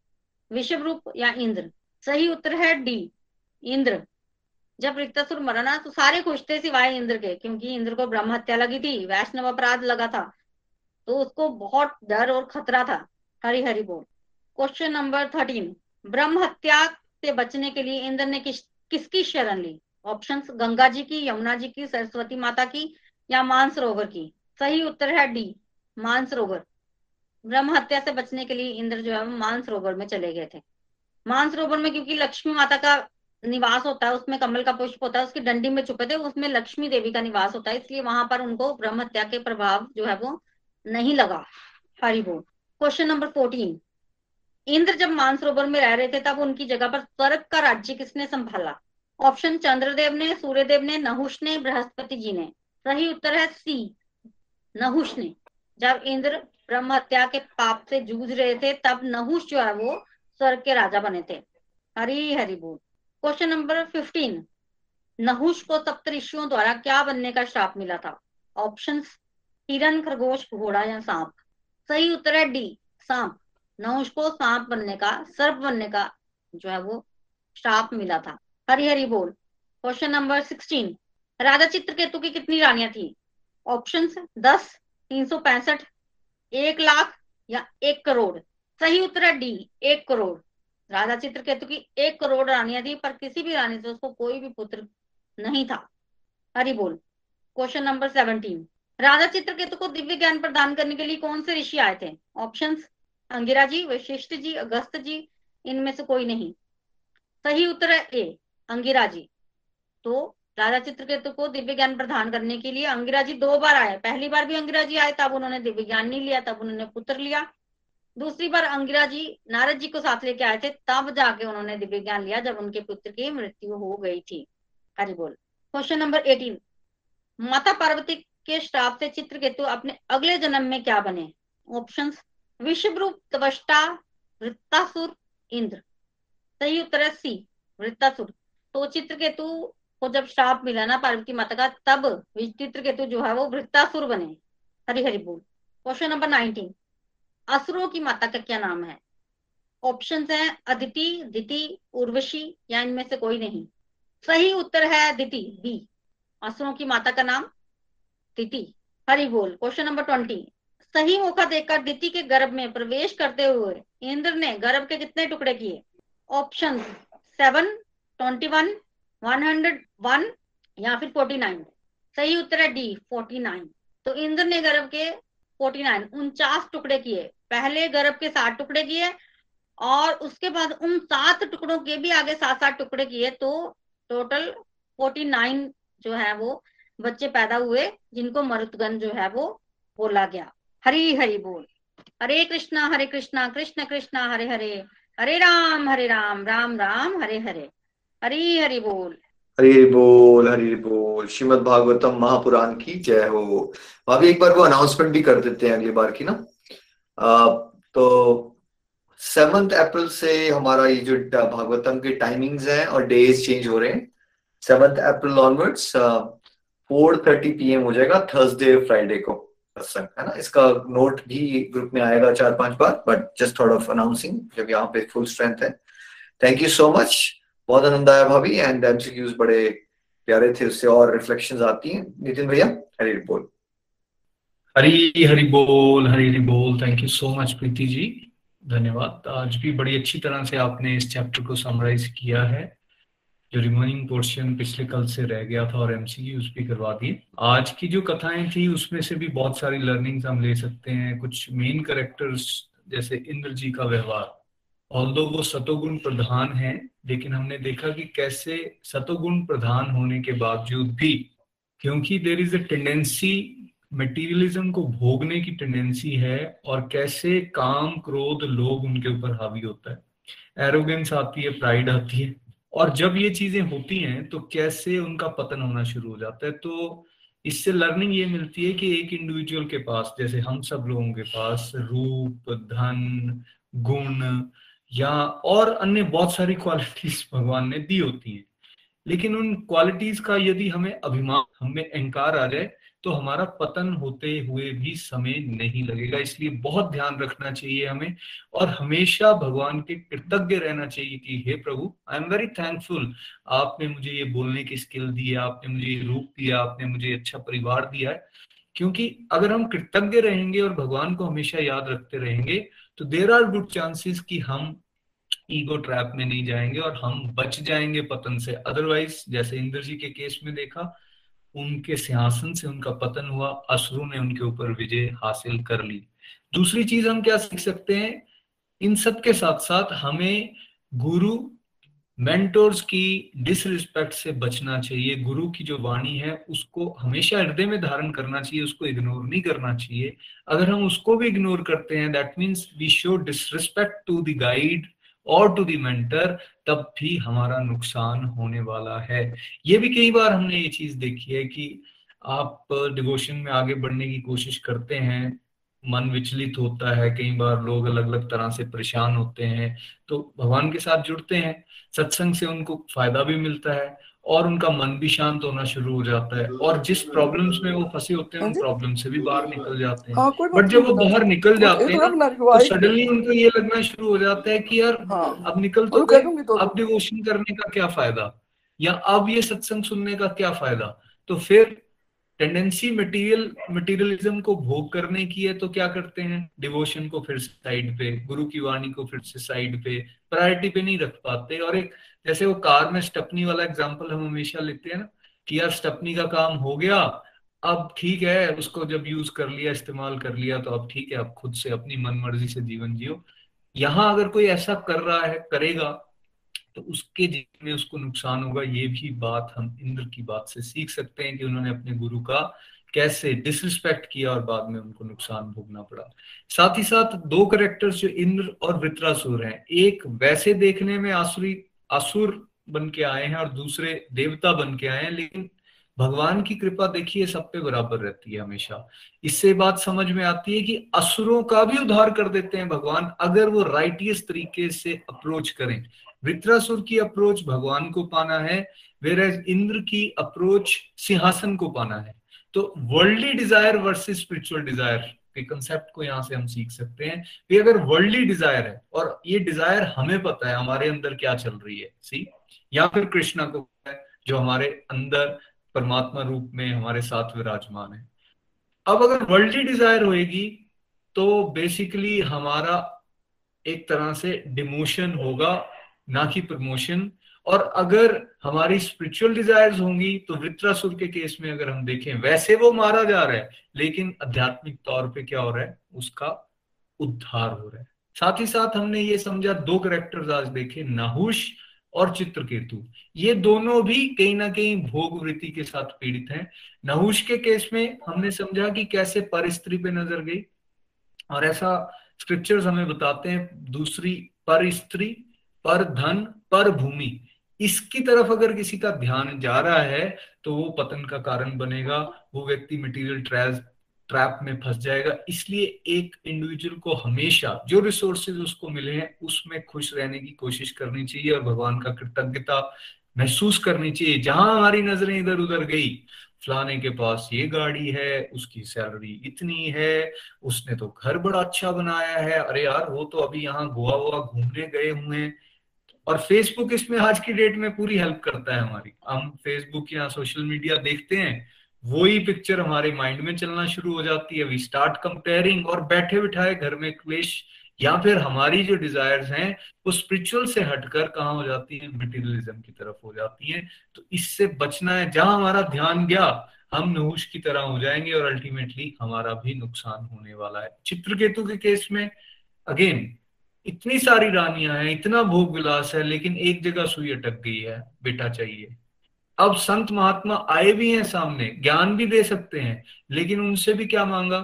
विश्व रूप या इंद्र। सही उत्तर है डी, इंद्र। जब वृत्तासुर मरा ना तो सारे खुश थे सिवाय इंद्र के, क्योंकि इंद्र को ब्रह्म हत्या लगी थी, वैष्णव अपराध लगा था। तो उसको बहुत डर और खतरा था हरी हरी बोल। क्वेश्चन नंबर थर्टीन ब्रह्म हत्या से बचने के लिए इंद्र ने किस, किसकी शरण ली? ऑप्शन गंगा जी की, यमुना जी की, सरस्वती माता की या मानसरोवर की? सही उत्तर है डी, मानसरोवर। ब्रह्म हत्या से बचने के लिए इंद्र जो है मानसरोवर में चले गए थे। मानसरोवर में क्योंकि लक्ष्मी माता का निवास होता है, उसमें कमल का पुष्प होता है, उसकी डंडी में छुपे थे, उसमें लक्ष्मी देवी का निवास होता है, इसलिए वहाँ पर उनको ब्रह्म हत्या के प्रभाव जो है वो नहीं लगा। हरि बोल। क्वेश्चन नंबर फोर्टीन इंद्र जब मानसरोवर में रह रहे थे, तब उनकी जगह पर स्वर्ग का राज्य किसने संभाला? ऑप्शन चंद्रदेव ने, सूर्यदेव ने, नहुष ने, बृहस्पति जी ने। सही उत्तर है सी, नहुष ने। जब इंद्र ब्रह्म हत्या के पाप से जूझ रहे थे, तब नहुष जो है वो स्वर्ग के राजा बने थे। हरी हरि बोल। क्वेश्चन नंबर फिफ्टीन नहुष को सप्तऋषियों द्वारा क्या बनने का श्राप मिला था? ऑप्शन हिरन, खरगोश, घोड़ा या सांप? सही उत्तर है डी सांप। नहुष को सांप बनने का, सर्प बनने का जो है वो श्राप मिला था। हरी हरी बोल। Question number sixteen Raja Chitraketu की कितनी रानियाँ थी? ऑप्शन दस, तीन सौ पैंसठ, एक लाख या एक करोड़। सही उत्तर है डी, एक करोड़। राजा चित्रकेतु की एक करोड़ रानियाँ थी पर किसी भी रानी से उसको कोई भी पुत्र नहीं था। हरि बोल। Question number seventeen Raja Chitraketu को दिव्य ज्ञान प्रदान करने के लिए कौन से ऋषि आए थे? ऑप्शन अंगिरा जी, वशिष्ठ जी, अगस्त जी, इनमें से कोई नहीं। सही उत्तर है ए, अंगिरा जी। तो राजा चित्रकेतु को दिव्य ज्ञान प्रदान करने के लिए अंगिरा जी दो बार आए। पहली बार भी अंगिरा जी आए, तब उन्होंने दिव्य ज्ञान नहीं लिया, तब उन्होंने पुत्र लिया। दूसरी बार अंगिरा जी, नारद जी को साथ लेके आए थे, तब जाके उन्होंने दिव्य ज्ञान लिया जब उनके पुत्र की मृत्यु हो गई थी। हरि बोल। क्वेश्चन नंबर एटीन माता पार्वती के श्राप से चित्रकेतु अपने अगले जन्म में क्या बने? ऑप्शन विश्वरूप तवष्टा वृत्तासुर, इंद्र। सही उत्तर है सी वृत्तासुर। तो चित्रकेतु को जब श्राप मिला ना पार्वती माता का, तब चित्रकेतु जो है वो वृत्तासुर बने। हरि हरि बोल। क्वेश्चन नंबर नाइनटीन असुरों की माता का क्या नाम है? ऑप्शन है अदिति, दिति, उर्वशी, या इनमें से कोई नहीं। सही उत्तर है दिति, बी। असुरों की माता का नाम दिति। हरि बोल क्वेश्चन नंबर ट्वेंटी सही मौका देखकर दिति के गर्भ में प्रवेश करते हुए इंद्र ने गर्भ के कितने टुकड़े किए? Option seven twenty one one hundred one या फिर फोर्टी नाइन सही उत्तर है डी फोर्टी नाइन तो इंद्र ने गर्भ के फोर्टी नाइन, उनचास टुकड़े किए। पहले गर्भ के सात टुकड़े किए और उसके बाद उन सात टुकड़ों के भी आगे सात सात टुकड़े किए तो टोटल फोर्टी नाइन जो है वो बच्चे पैदा हुए, जिनको मरुतगन जो है वो बोला गया। हरी हरि बोल। हरे कृष्णा हरे कृष्णा, कृष्ण कृष्णा, हरे हरे। हरे राम हरे राम राम राम, हरे हरे। हरी हरि बोल।
हरि बोल हरि बोल। श्रीमद भागवतम महापुराण की जय हो। भाभी एक बार वो अनाउंसमेंट भी कर देते हैं अगली बार की ना। आ, तो सेवंथ अप्रैल से हमारा ये जो भागवतम के टाइमिंग्स हैं और डेज़ चेंज हो रहे हैं। Seventh April onwards four thirty P हो जाएगा थर्सडे फ्राइडे को है ना? इसका नोट भी ग्रुप में आएगा चार पाँच बार बट जस्ट ऑफ़ अनाउंसिंग जब यहाँ पे फुल स्ट्रेंथ है। थैंक यू सो मच बहुत आनंद आया भाभी एंड एमसीक्यूज बड़े प्यारे थे उससे, और रिफ्लेक्शंस आती हैं। नितिन भैया, हरी बोल।
हरी हरी बोल, हरी हरी बोल। Thank you so much Preeti ji. धन्यवाद। आज भी बड़ी अच्छी तरह से आपने इस चैप्टर को समराइज किया है, जो रिमेनिंग पोर्शन पिछले कल से रह गया था, और एमसीक्यूज भी करवा दिए। आज की जो कथाएँ थी, उसमें से भी बहुत सारी लर्निंग्स हम ले सकते हैं। कुछ मेन करेक्टर्स जैसे इंद्र जी का व्यवहार। ऑल्दो वो सतोगुण प्रधान है, लेकिन हमने देखा कि कैसे सतोगुण प्रधान होने के बावजूद भी, क्योंकि there is a tendency materialism को भोगने की टेंडेंसी है, और कैसे काम, क्रोध लोग उनके ऊपर हावी होता है। एरोगेंस आती है प्राइड आती है, और जब ये चीज़ें होती हैं तो कैसे उनका पतन होना शुरू हो जाता है। तो इससे लर्निंग ये मिलती है कि एक इंडिविजुअल के पास, जैसे हम सब लोगों के पास, रूप, धन, गुण या और अन्य बहुत सारी क्वालिटीज भगवान ने दी होती है। लेकिन उन क्वालिटीज का यदि हमें अभिमान, हमें अहंकार आ जाए तो हमारा पतन होते हुए भी समय नहीं लगेगा। इसलिए बहुत ध्यान रखना चाहिए हमें और हमेशा भगवान के कृतज्ञ रहना चाहिए कि, हे प्रभु आई एम वेरी थैंकफुल आपने मुझे ये बोलने की स्किल दी है, आपने मुझे ये रूप दिया, आपने मुझे अच्छा परिवार दिया है। क्योंकि अगर हम कृतज्ञ रहेंगे और भगवान को हमेशा याद रखते रहेंगे तो देर आर गुड चांसेस कि हम ईगो ट्रैप में नहीं जाएँगे और हम बच जाएँगे पतन से। अदरवाइज़ जैसे इंद्र जी के केस में देखा, उनके सिंहासन से उनका पतन हुआ असुरु ने उनके ऊपर विजय हासिल कर ली। दूसरी चीज़ हम क्या सीख सकते हैं? इन सब के साथ साथ हमें गुरु मेंटोर्स की डिसरिस्पेक्ट से बचना चाहिए, गुरु की जो वाणी है, उसको हमेशा हृदय में धारण करना चाहिए, उसको इग्नोर नहीं करना चाहिए। अगर हम उसको भी इग्नोर करते हैं that means we show disrespect to the guide और टू दी मेंटर तब भी हमारा नुकसान होने वाला है। ये भी कई बार हमने ये चीज़ देखी है कि आप डिवोशन में आगे बढ़ने की कोशिश करते हैं मन विचलित होता है कई बार लोग अलग अलग तरह से परेशान होते हैं तो भगवान के साथ जुड़ते हैं सत्संग से उनको फ़ायदा भी मिलता है और उनका मन भी शांत होना शुरू हो जाता है और जिस प्रॉब्लम्स में वो फंसे होते हैं उन प्रॉब्लम से भी बाहर निकल जाते हैं। बट जब वो बाहर निकल जाते हैं तो सडनली उनको ये लगना शुरू हो जाता है कि यार हाँ। अब निकल तो, तो अब डिवोशन करने का क्या फ़ायदा? या अब ये सत्संग सुनने का क्या फ़ायदा? तो फिर टेंडेंसी मटेरियल मटेरियलिज्म को भोग करने की है तो क्या करते हैं? डिवोशन को फिर साइड पे, गुरु की वाणी को फिर से साइड पे प्रायोरिटी पे नहीं रख पाते। और एक, जैसे वो कार में स्टपनी वाला एग्ज़ाम्पल हम हमेशा लेते हैं ना, कि यार स्टपनी का काम हो गया, अब ठीक है, उसको जब यूज़ कर लिया, इस्तेमाल कर लिया तो अब ठीक है अब खुद से अपनी मन मर्ज़ी से जीवन जियो। यहाँ अगर कोई ऐसा कर रहा है, करेगा तो उसके में उसको नुकसान होगा, ये भी बात हम इंद्र की बात से सीख सकते हैं कि उन्होंने अपने गुरु का कैसे डिसरिस्पेक्ट किया और बाद में उनको नुकसान भोगना पड़ा। साथ ही साथ दो करेक्टर्स जो इंद्र और वित्रासुर हैं, एक वैसे देखने में आसुरी असुर बन के आए हैं और दूसरे देवता बन के आए हैं, लेकिन भगवान की कृपा देखिए सब पे बराबर रहती है हमेशा। इससे बात समझ में आती है कि असुरों का भी उद्धार कर देते हैं भगवान, अगर वो राइटियस तरीके से अप्रोच करें। वित्रासुर की अप्रोच भगवान को पाना है वेर इंद्र की अप्रोच सिंहासन को पाना है। तो worldly desire versus spiritual desire के कंसेप्ट को यहाँ से हम सीख सकते हैं। कि अगर वर्ल्डली डिज़ायर है, और ये डिज़ायर हमें पता है, हमारे अंदर क्या चल रही है सी या फिर कृष्णा को जो हमारे अंदर परमात्मा रूप में हमारे साथ विराजमान है। अब अगर वर्ल्डली डिज़ायर होएगी तो बेसिकली हमारा एक तरह से डिमोशन होगा ना कि प्रमोशन। और अगर हमारी स्पिरिचुअल डिजायर्स होंगी तो वित्रासुर के केस में अगर हम देखें, वैसे वो मारा जा रहा है, लेकिन आध्यात्मिक तौर पे क्या हो रहा है, उसका उद्धार हो रहा है। साथ ही साथ हमने ये समझा, दो करेक्टर्स आज देखे, नाहुश और चित्रकेतु। ये दोनों भी कहीं ना कहीं भोग वृत्ति के साथ पीड़ित हैं। नहुष के केस में हमने समझा कि कैसे पर स्त्री पे नज़र गई, और ऐसा स्क्रिप्चर्स हमें बताते हैं, दूसरी पर स्त्री पर धन, पर भूमि। इसकी तरफ़ अगर किसी का ध्यान जा रहा है तो वो पतन का कारण बनेगा, वो व्यक्ति मटेरियल ट्रैप ट्रैप में फंस जाएगा। इसलिए एक इंडिविजुअल को हमेशा जो रिसोर्सेज उसको मिले हैं, उसमें खुश रहने की कोशिश करनी चाहिए और भगवान का कृतज्ञता महसूस करनी चाहिए। जहाँ हमारी नज़रें इधर उधर गई, फलाने के पास ये गाड़ी है, उसकी सैलरी इतनी है, उसने तो घर बड़ा अच्छा बनाया है। अरे यार, वो तो अभी यहाँ गोवा वोवा घूमने गए हुए हैं। और फेसबुक इसमें आज की डेट में पूरी हेल्प करता है हमारी। हम फेसबुक या सोशल मीडिया देखते हैं, वही पिक्चर हमारे माइंड में चलना शुरू हो जाती है। वी स्टार्ट कंपेयरिंग और बैठे बिठाए घर में क्लेश या फिर हमारी जो डिजायर्स हैं, वो स्पिरिचुअल से हटकर कहा हो जाती है? मटेरियलिज्म की तरफ़ हो जाती है। तो इससे बचना है। जहाँ हमारा ध्यान गया, हम नहुश की तरह हो जाएँगे और अल्टीमेटली हमारा भी नुकसान होने वाला है। चित्रकेतु के केस में अगेन इतनी सारी रानियाँ हैं, इतना भोग विलास है, लेकिन एक जगह सुई अटक गई है, बेटा चाहिए। अब संत महात्मा आए भी हैं सामने, ज्ञान भी दे सकते हैं, लेकिन उनसे भी क्या मांगा?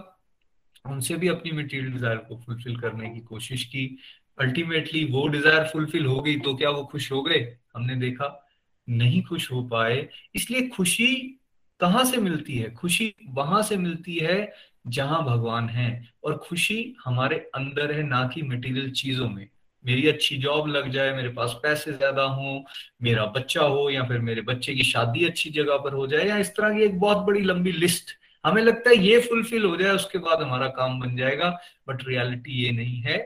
उनसे भी अपनी मटीरियल डिज़ायर को फुलफिल करने की कोशिश की। अल्टीमेटली वो डिज़ायर फुलफिल हो गई तो क्या वो खुश हो गए? हमने देखा, नहीं खुश हो पाए। इसलिए खुशी कहाँ से मिलती है? खुशी वहाँ से मिलती है जहाँ भगवान है और खुशी हमारे अंदर है, ना कि मटेरियल चीज़ों में। मेरी अच्छी जॉब लग जाए, मेरे पास पैसे ज़्यादा हो, मेरा बच्चा हो या फिर मेरे बच्चे की शादी अच्छी जगह पर हो जाए या इस तरह की एक बहुत बड़ी लंबी लिस्ट हमें लगता है ये फुलफिल हो जाए, उसके बाद हमारा काम बन जाएगा बट रियलिटी ये नहीं है।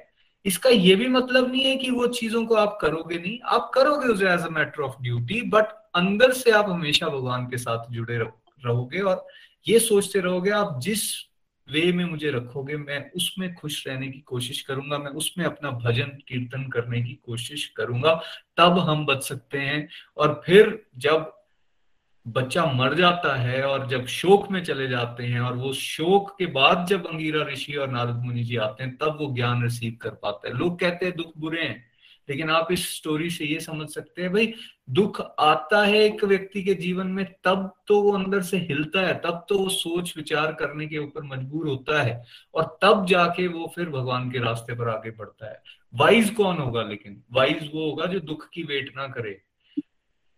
इसका ये भी मतलब नहीं है कि वो चीज़ों को आप करोगे नहीं। आप करोगे उसे as a matter of duty but अंदर से आप हमेशा भगवान के साथ जुड़े रहोगे और ये सोचते रहोगे आप जिस वे में मुझे रखोगे, मैं उसमें खुश रहने की कोशिश करूँगा, मैं उसमें अपना भजन, कीर्तन करने की कोशिश करूँगा, तब हम बच सकते हैं। और फिर जब बच्चा मर जाता है और जब शोक में चले जाते हैं और वो शोक के बाद जब अंगीरा ऋषि और नारद मुनि जी आते हैं, तब वो ज्ञान रिसीव कर पाते हैं। लोग कहते हैं, दुख बुरे हैं। लेकिन आप इस स्टोरी से ये समझ सकते हैं, भाई, दुख आता है एक व्यक्ति के जीवन में, तब तो वो अंदर से हिलता है, तब तो वो सोच विचार करने के ऊपर मजबूर होता है और तब जाके वो फिर भगवान के रास्ते पर आगे बढ़ता है। वाइज कौन होगा लेकिन? वाइज वो होगा जो दुख की वेट ना करे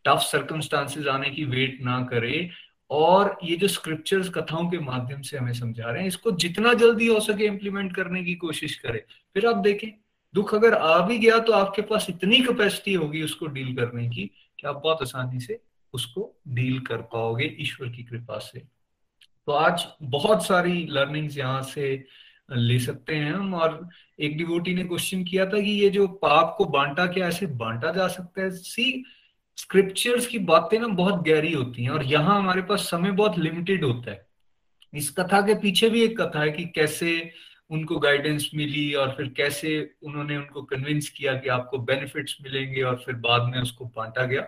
टफ सर्कमस्टांसेस आने की वेट ना करे और ये जो स्क्रिप्चर्स कथाओं के माध्यम से हमें समझा रहे हैं, इसको जितना जल्दी हो सके इम्प्लीमेंट करने की कोशिश करें। फिर आप देखें दुख अगर आ भी गया तो आपके पास इतनी कैपेसिटी होगी उसको डील करने की कि आप बहुत आसानी से उसको डील कर पाओगे ईश्वर की कृपा से। तो आज बहुत सारी लर्निंग्स यहाँ से ले सकते हैं हम और एक डिवोटी ने क्वेश्चन किया था कि ये जो पाप को बांटा क्या ऐसे बांटा जा सकता है? सी स्क्रिप्चर्स की बातें ना बहुत गहरी होती हैं और यहाँ हमारे पास समय बहुत लिमिटेड होता है। इस कथा के पीछे भी एक कथा है कि कैसे उनको गाइडेंस मिली और फिर कैसे उन्होंने उनको कन्विंस किया कि आपको बेनिफिट्स मिलेंगे और फिर बाद में उसको बांटा गया।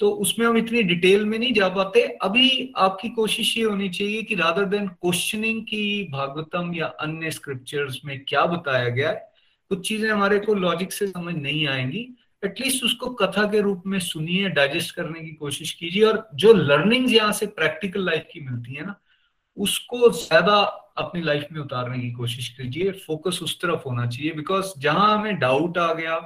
तो उसमें हम इतनी डिटेल में नहीं जा पाते। अभी आपकी कोशिश ये होनी चाहिए कि रादर देन क्वेश्चनिंग की भागवतम या अन्य स्क्रिप्चर्स में क्या बताया गया है, कुछ चीज़ें हमारे को लॉजिक से समझ नहीं आएँगी। एटलीस्ट उसको कथा के रूप में सुनिए डाइजेस्ट करने की कोशिश कीजिए और जो लर्निंग्स यहाँ से प्रैक्टिकल लाइफ की मिलती है ना, उसको ज़्यादा अपनी लाइफ में उतारने की कोशिश कीजिए। फोकस उस तरफ़ होना चाहिए बिकॉज़ जहाँ हमें डाउट आ गया,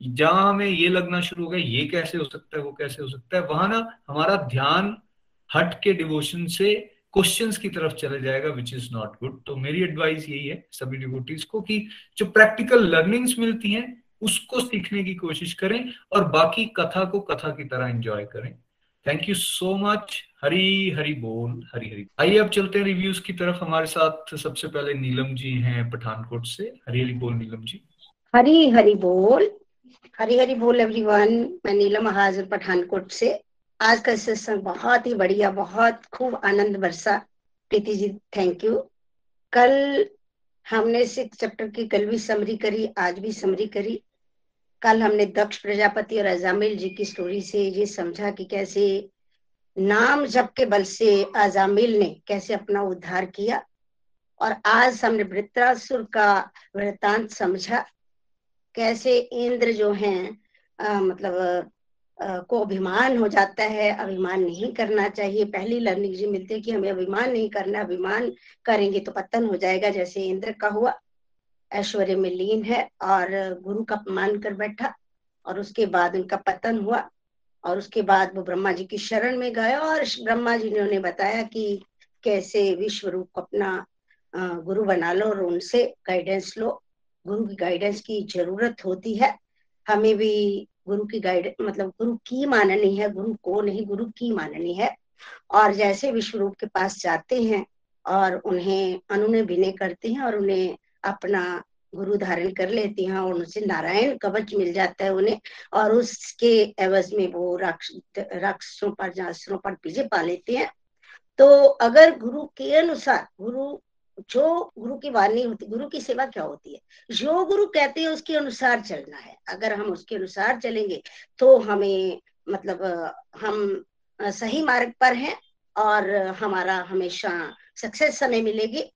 जहाँ हमें ये लगना शुरू हो गया, ये कैसे हो सकता है, वो कैसे हो सकता है, वहाँ ना हमारा ध्यान हट के डिवोशन से क्वेश्चंस की तरफ़ चले जाएगा विच इज़ नॉट गुड तो मेरी एडवाइस यही है सभी डिवोटीज को कि जो प्रैक्टिकल लर्निंग्स मिलती हैं, उसको सीखने की कोशिश करें और बाकी कथा को कथा की तरह एंजॉय करें। Thank you so much Hari Hari बोल हरी हरी आइए अब चलते हैं रिव्यूज़ की तरफ़। हमारे साथ सबसे पहले नीलम जी हैं पठानकोट से। हरी हरी बोल नीलम जी।
हरी हरी बोल। हरी हरी बोल एवरीवन मैं नीलम हाजिर पठानकोट से। आज का सेशन बहुत ही बढ़िया, बहुत खूब आनंद बरसा। प्रीति जी थैंक यू कल हमने सिक्स चैप्टर की कल भी समरी करी, आज भी समरी करी। कल हमने दक्ष प्रजापति और अजामिल जी की स्टोरी से ये समझा कि कैसे नाम जप के बल से अजामिल ने कैसे अपना उद्धार किया। और आज हमने वृत्रासुर का वृतांत समझा। कैसे इंद्र जो हैं आ, मतलब आ, को अभिमान हो जाता है अभिमान नहीं करना चाहिए। पहली लर्निंग जी मिलती है कि हमें अभिमान नहीं करना अभिमान करेंगे तो पतन हो जाएगा जैसे इंद्र का हुआ। ऐश्वर्य में लीन है और गुरु का अपमान कर बैठा और उसके बाद उनका पतन हुआ और उसके बाद वो ब्रह्मा जी की शरण में गए और ब्रह्मा जी ने उन्हें बताया कि कैसे विश्व रूप को अपना गुरु बना लो और उनसे गाइडेंस लो। गुरु की गाइडेंस की ज़रूरत होती है। हमें भी गुरु की गाइड मतलब गुरु की माननी है, गुरु को नहीं, गुरु की माननी है। और जैसे विश्व रूप के पास जाते हैं और उन्हें अनुनय विनय करते हैं और उन्हें अपना गुरु धारण कर लेती हैं और उनसे नारायण कवच मिल जाता है उन्हें और उसके एवज में वो राक्ष, राक्षसों पर पर पीछे पा लेते हैं। तो अगर गुरु के अनुसार, गुरु, जो गुरु की वाणी होती, गुरु की सेवा क्या होती है? जो गुरु कहते हैं उसके अनुसार चलना है। अगर हम उसके अनुसार चलेंगे तो हमें मतलब हम सही मार्ग पर हैं और हमारा हमेशा सक्सेस समय मिलेगी।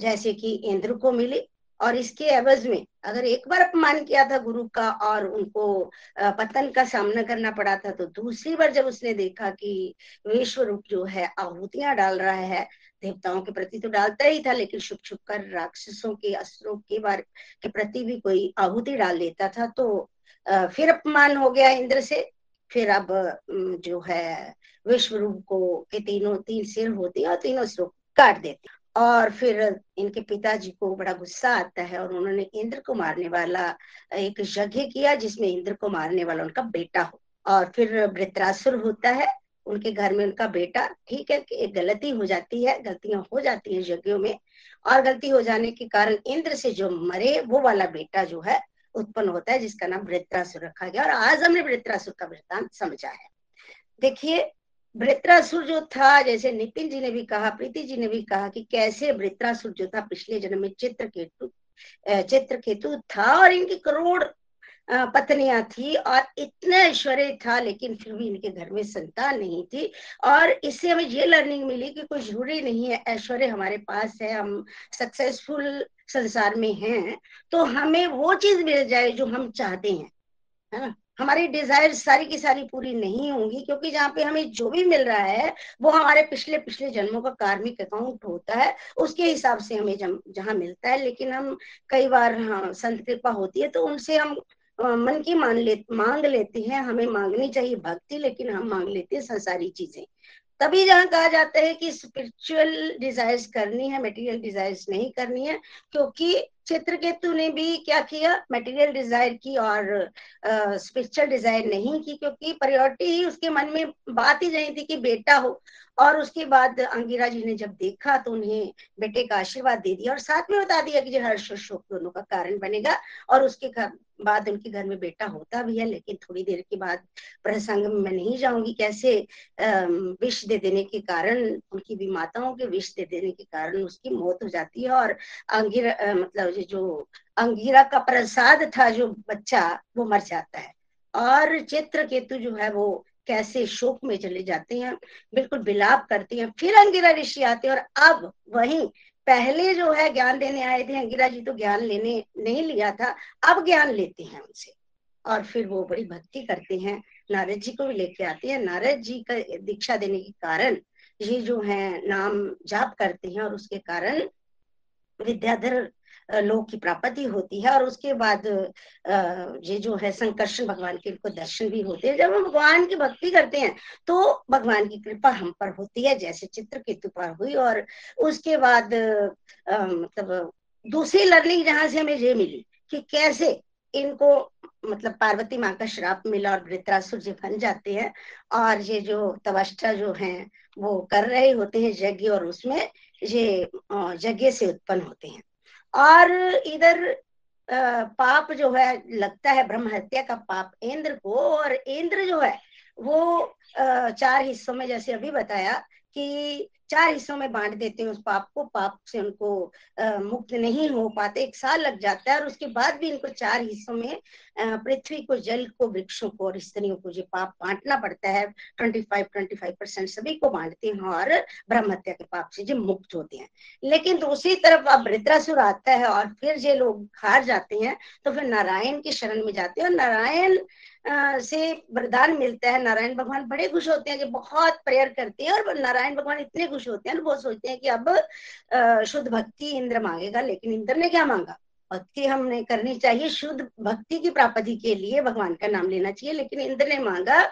जैसे कि इंद्र को मिली और इसके एवज में अगर एक बार अपमान किया था गुरु का और उनको पतन का सामना करना पड़ा था तो दूसरी बार जब उसने देखा कि विश्व रूप जो है आहुतियाँ डाल रहा है, देवताओं के प्रति तो डालता ही था, लेकिन छुप छुप कर राक्षसों के अस्त्रों के बार के प्रति भी कोई आहुति डाल लेता था तो फिर अपमान हो गया इंद्र से। फिर अब जो है विश्व रूप को के तीनों, तीन सिर होती है और तीनों सिरों काट देते और फिर इनके पिताजी को बड़ा गुस्सा आता है और उन्होंने इंद्र को मारने वाला एक यज्ञ किया जिसमें इंद्र को मारने वाला उनका बेटा हो। और फिर वृत्रासुर होता है, उनके घर में उनका बेटा, ठीक है, कि एक गलती हो जाती है, गलतियाँ हो जाती हैं यज्ञों में। और गलती हो जाने के कारण इंद्र से जो मरे, वो वाला बेटा जो है, उत्पन्न होता है, जिसका नाम वृत्रासुर रखा गया। और आज हमने वृत्रासुर का वृत्तांत समझा है। देखिए वृत्रासुर जो था, जैसे नितिन जी ने भी कहा, प्रीति जी ने भी कहा कि कैसे वृत्रासुर जो था पिछले जन्म में चित्र केतु चित्र केतु था और इनकी करोड़ पत्नियाँ थी और इतना ऐश्वर्य था, लेकिन फिर भी इनके घर में संतान नहीं थी। और इससे हमें ये लर्निंग मिली कि कोई ज़रूरी नहीं है, ऐश्वर्य हमारे पास है, हम सक्सेसफुल संसार में हैं तो हमें वो चीज़ मिल जाए जो हम चाहते हैं, है ना? हमारी डिज़ायर सारी की सारी पूरी नहीं होंगी, क्योंकि जहाँ पे हमें जो भी मिल रहा है, वो हमारे पिछले पिछले जन्मों का कार्मिक अकाउंट होता है, उसके हिसाब से हमें जहाँ मिलता है। लेकिन हम कई बार हाँ संत कृपा होती है तो उनसे हम मन की मान ले, मांग लेते हैं। हमें मांगनी चाहिए भक्ति, लेकिन हम मांग लेते हैं संसारी चीज़ें। तभी जहाँ कहा जाता है कि स्पिरिचुअल डिजायर्स करनी है मटेरियल डिजायर्स नहीं करनी है, क्योंकि चित्रकेतु ने भी क्या किया? मटेरियल डिज़ायर की और स्पिरिचुअल डिज़ायर नहीं की क्योंकि प्रायोरिटी ही उसके मन में बात ही नहीं थी कि बेटा हो। और उसके बाद अंगिरा जी ने जब देखा तो उन्हें बेटे का आशीर्वाद दे दिया और साथ में बता दिया कि जो हर्ष और शोक दोनों का कारण बनेगा और उसके बाद उनके घर में बेटा होता भी है, लेकिन थोड़ी देर के बाद प्रसंग में मैं नहीं जाऊँगी। कैसे विष दे देने के कारण, उनकी भी माताओं के विष दे देने के कारण उसकी मौत हो जाती है। और अंगिरा मतलब जो अंगिरा का प्रसाद था, जो बच्चा, वो मर जाता है। और चित्र केतु जो है, वो कैसे शोक में चले जाते हैं, बिल्कुल बिलाप करते हैं। फिर अंगिरा ऋषि आते हैं और अब वही पहले जो है ज्ञान देने आए थे, अंगिरा जी तो ज्ञान लेने नहीं लिया था, अब ज्ञान लेते हैं उनसे। और फिर वो बड़ी भक्ति करते हैं। नारद जी को भी लेके आते हैं। नारद जी का दीक्षा देने के कारण ये जो है, नाम जाप करते हैं और उसके कारण विद्याधर लोक की प्राप्ति होती है और उसके बाद ये जो है संकर्षण भगवान के इनको दर्शन भी होते हैं। जब हम भगवान की भक्ति करते हैं तो भगवान की कृपा हम पर होती है, जैसे चित्र केतु पर हुई और उसके बाद मतलब दूसरी लर्निंग जहाँ से हमें ये मिली कि कैसे इनको मतलब पार्वती माँ का श्राप मिला और वृत्रासुर जी बन जाते हैं और ये जो तवष्टा जो है, वो कर रहे होते हैं यज्ञ और उसमें ये यज्ञ से उत्पन्न होते हैं। और इधर पाप जो है, लगता है ब्रह्म हत्या का पाप इंद्र को, और इंद्र जो है, वो चार हिस्सों में जैसे अभी बताया कि चार हिस्सों में बांट देते हैं उस पाप को पाप से उनको आ, मुक्त नहीं हो पाते। एक साल लग जाता है और उसके बाद भी इनको चार हिस्सों में पृथ्वी को जल को वृक्षों को और स्त्रियों को जो पाप बांटना पड़ता है twenty five twenty five percent सभी को बांटते हैं और ब्रह्म हत्या के पाप से जो मुक्त होते हैं। लेकिन दूसरी तरफ़ अब वृत्रासुर आता है और फिर जो लोग हार जाते हैं तो फिर नारायण की शरण में जाते हैं और नारायण से वरदान मिलता है। नारायण भगवान बड़े खुश होते हैं कि बहुत प्रेयर करते हैं और नारायण भगवान इतने खुश होते हैं वो सोचते हैं कि अब शुद्ध भक्ति इंद्र मांगेगा, लेकिन इंद्र ने क्या मांगा? भक्ति हमने करनी चाहिए। शुद्ध भक्ति की प्राप्ति के लिए भगवान का नाम लेना चाहिए, लेकिन इंद्र ने मांगा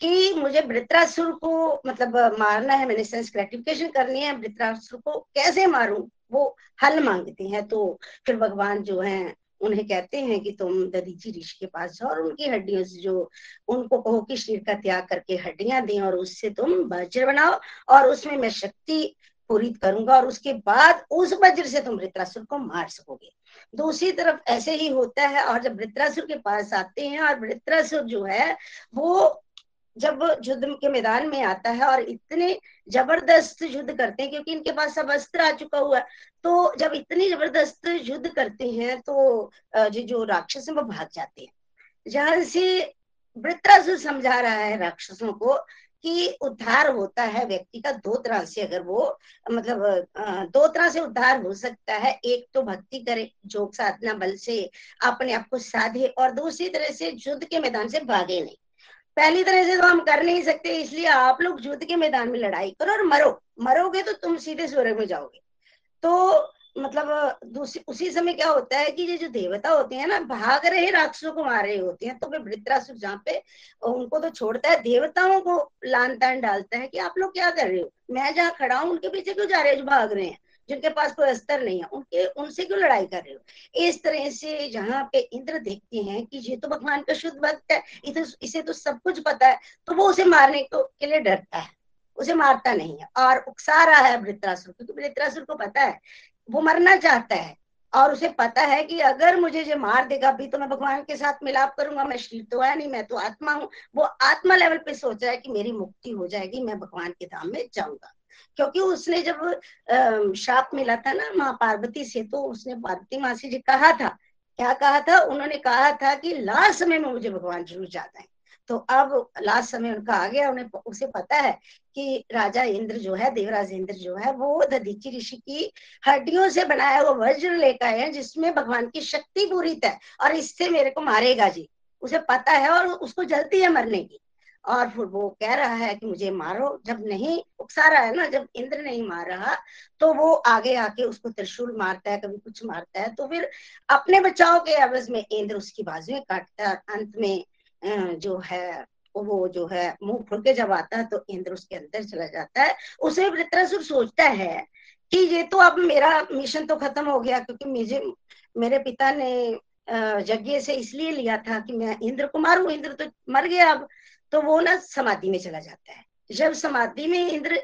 कि मुझे वृत्रासुर को मतलब मारना है, मैंने सेंस ग्रेटिफिकेशन करनी है, वृत्रासुर को कैसे मारूं? वो हल मांगते हैं तो फिर भगवान जो है उन्हें कहते हैं कि तुम ददीची ऋषि के पास जाओ और उनकी हड्डियों से जो उनको कहो कि शरीर का त्याग करके हड्डियाँ दें और उससे तुम वज्र बनाओ और उसमें मैं शक्ति पूरी करूँगा और उसके बाद उस वज्र से तुम वृत्रासुर को मार सकोगे। दूसरी तरफ़ ऐसे ही होता है और जब वृत्रासुर के पास आते हैं और वृत्रासुर जो है, वो जब वो युद्ध के मैदान में आता है और इतने ज़बरदस्त युद्ध करते हैं, क्योंकि इनके पास सब अस्त्र आ चुका हुआ है तो जब इतनी ज़बरदस्त युद्ध करते हैं तो जो राक्षस है, वो भाग जाते हैं। जहाँ से वृत्रासुर समझा रहा है राक्षसों को कि उद्धार होता है व्यक्ति का दो तरह से, अगर वो मतलब दो तरह से उद्धार हो सकता है, एक तो भक्ति करे, जोग साधना, बल से अपने आप को साधे, और दूसरी तरह से युद्ध के मैदान से भागे नहीं। पहली तरह से तो हम कर नहीं सकते, इसलिए आप लोग युद्ध के मैदान में लड़ाई करो और मरो। मरोगे तो तुम सीधे स्वर्ग में जाओगे। तो मतलब दूसरी, उसी समय क्या होता है कि ये जो देवता होते हैं ना, भाग रहे राक्षसों को मार रहे होते हैं तो वे वृत्रासुर जहाँ पे उनको तो छोड़ता है, देवताओं को लान तान डालता है कि आप लोग क्या कर रहे हो? मैं जहाँ खड़ा हूँ, उनके पीछे क्यों जा रहे हो जो भाग रहे हैं? जिनके पास कोई अस्तर नहीं है, उनके, उनसे क्यों लड़ाई कर रहे हो? इस तरह से जहाँ पे इंद्र देखते हैं कि ये तो भगवान का शुद्ध भक्त है इसे इसे तो सब कुछ पता है तो वो उसे मारने को, के लिए डरता है। उसे मारता नहीं है। और उकसा रहा है वृत्रासुर क्योंकि वृत्रासुर को पता है, वो मरना चाहता है। और उसे पता है कि अगर मुझे जो मार देगा, अभी तो मैं भगवान के साथ मिलाप करूँगा, मैं शरीर तो है नहीं, मैं तो आत्मा हूँ। वो आत्मा लेवल पे सोच रहा है कि मेरी मुक्ति हो जाएगी, मैं भगवान के धाम में जाऊँगा। क्योंकि उसने जब शाप मिला था ना माँ पार्वती से तो उसने पार्वती माँ से जी कहा था, क्या कहा था? उन्होंने कहा था कि लास्ट समय में मुझे भगवान ज़रूर जाता है। तो अब लास्ट समय उनका आ गया, उन्हें उसे पता है कि राजा इंद्र जो है, देवराज इंद्र जो है, वो दधीची ऋषि की हड्डियों से बनाया हुआ वज्र लेकर आए हैं, जिसमें भगवान की शक्ति पूरी है, और इससे मेरे को मारेगा जी। उसे पता है और उसको जल्दी है मरने की। और फिर वो कह रहा है कि मुझे मारो। जब नहीं, उकसा रहा है ना, जब इंद्र नहीं मार रहा तो वो आगे आके उसको त्रिशूल मारता है, कभी कुछ मारता है। तो फिर अपने बचाव के अवज में इंद्र उसकी बाजुएँ काटता है और अंत में जो है, वो जो है, मुँह खुल के जब आता है तो इंद्र उसके अंदर चला जाता है। उसे वृत्रासुर सोचता है कि ये तो अब मेरा मिशन तो खत्म हो गया, क्योंकि मुझे, मेरे पिता ने यज्ञ से इसलिए लिया था कि मैं इंद्र को मारू। इंद्र तो मर गया अब। तो वो ना समाधि में चला जाता है। जब समाधि में इंद्र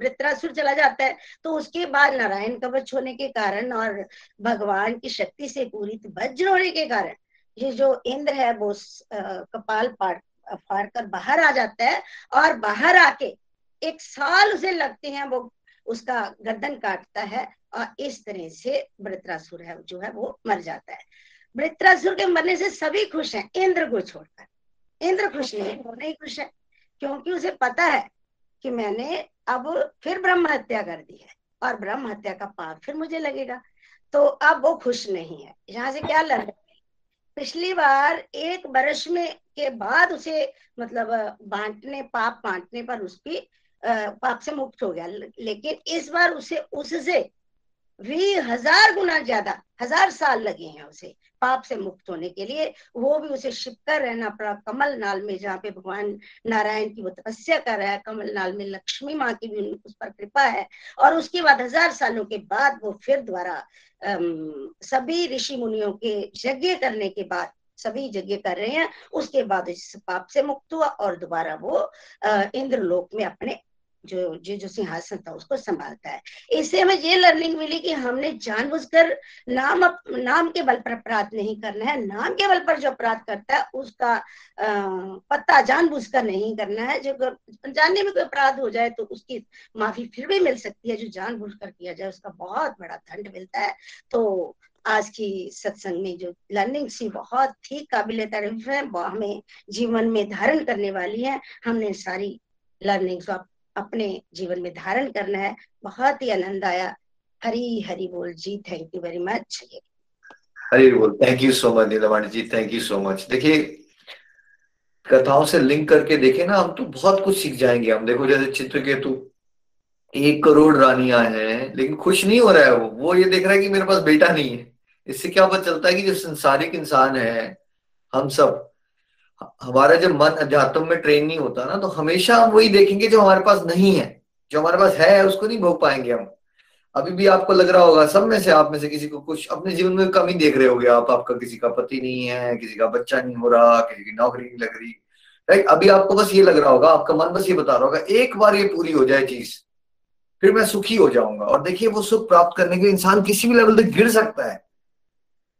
वृत्रासुर चला जाता है तो उसके बाद नारायण कवच होने के कारण और भगवान की शक्ति से पूरी वज्र होने के कारण ये जो इंद्र है, वो कपाल पाट फाड़ कर बाहर आ जाता है और बाहर आके एक साल उसे लगते हैं वो उसका गर्दन काटता है और इस तरह से वृत्रासुर है, जो है वो मर जाता है। वृत्रासुर के मरने से सभी खुश हैं, इंद्र को छोड़कर। इंद्र खुश नहीं वो नहीं खुश है क्योंकि उसे पता है कि मैंने अब फिर ब्रह्म हत्या कर दी है और ब्रह्म हत्या का पाप फिर मुझे लगेगा। तो अब वो खुश नहीं है। यहाँ से क्या लड़ पिछली बार एक वर्ष में के बाद उसे मतलब बांटने, पाप बांटने पर उसकी पाप से मुक्त हो गया। लेकिन इस बार उसे, उससे भी हज़ार गुना ज़्यादा, हज़ार साल लगे हैं उसे पाप से मुक्त होने के लिए। वो भी उसे शिवकर रहना पड़ा कमल नाल में जहाँ पे भगवान नारायण की वो तपस्या कर रहा है कमल नाल में लक्ष्मी माँ की भी उस पर कृपा है। और उसके बाद हज़ार सालों के बाद वो फिर द्वारा सभी ऋषि मुनियों के यज्ञ करने के बाद, सभी यज्ञ कर रहे हैं। उसके बाद इस पाप से मुक्त हुआ और दोबारा वो इंद्र लोक में अपने जो जो जो सिंहासन था उसको संभालता है। इससे हमें ये लर्निंग मिली कि हमने जानबूझकर नाम अप, नाम के बल पर अपराध नहीं करना है। नाम के बल पर जो अपराध करता है उसका आ, पता जानबूझकर नहीं करना है। जो जानने में कोई अपराध हो जाए तो उसकी माफ़ी फिर भी मिल सकती है। जो जानबूझकर किया जाए उसका बहुत बड़ा दंड मिलता है। तो आज की सत्संग में जो लर्निंग सी बहुत ही काबिल तारीफ़ है हमें जीवन में धारण करने वाली है। हमने सारी लर्निंग्स अपने जीवन में धारण करना है। बहुत ही आनंद आया। हरी हरी बोल। Ji thank you very much
Hari बोल। Thank you so much Neelvani ji. Thank you so much देखिए, कथाओं से लिंक करके देखे ना, हम तो बहुत कुछ सीख जाएँगे। हम देखो, जैसे चित्र केतु एक करोड़ रानियाँ हैं, लेकिन खुश नहीं हो रहा है वो। वो ये देख रहा है कि मेरे पास बेटा नहीं है। इससे क्या पता चलता है कि जो संसारिक इंसान है, हम सब हमारा जब मन अध्यात्म में ट्रेन नहीं होता ना तो हमेशा हम वही देखेंगे जो हमारे पास नहीं है। जो हमारे पास है, उसको नहीं भोग पाएँगे हम। अभी भी आपको लग रहा होगा, सब में से आप में से किसी को कुछ अपने जीवन में कमी देख रहे होगे आप। आपका किसी का पति नहीं है, किसी का बच्चा नहीं हो रहा, किसी की नौकरी नहीं लग रही। राइट अभी आपको बस ये लग रहा होगा, आपका मन बस ये बता रहा होगा, एक बार ये पूरी हो जाए चीज़, फिर मैं सुखी हो जाऊँगा। और देखिए, वो सुख प्राप्त करने के इंसान किसी भी लेवल तक गिर सकता है।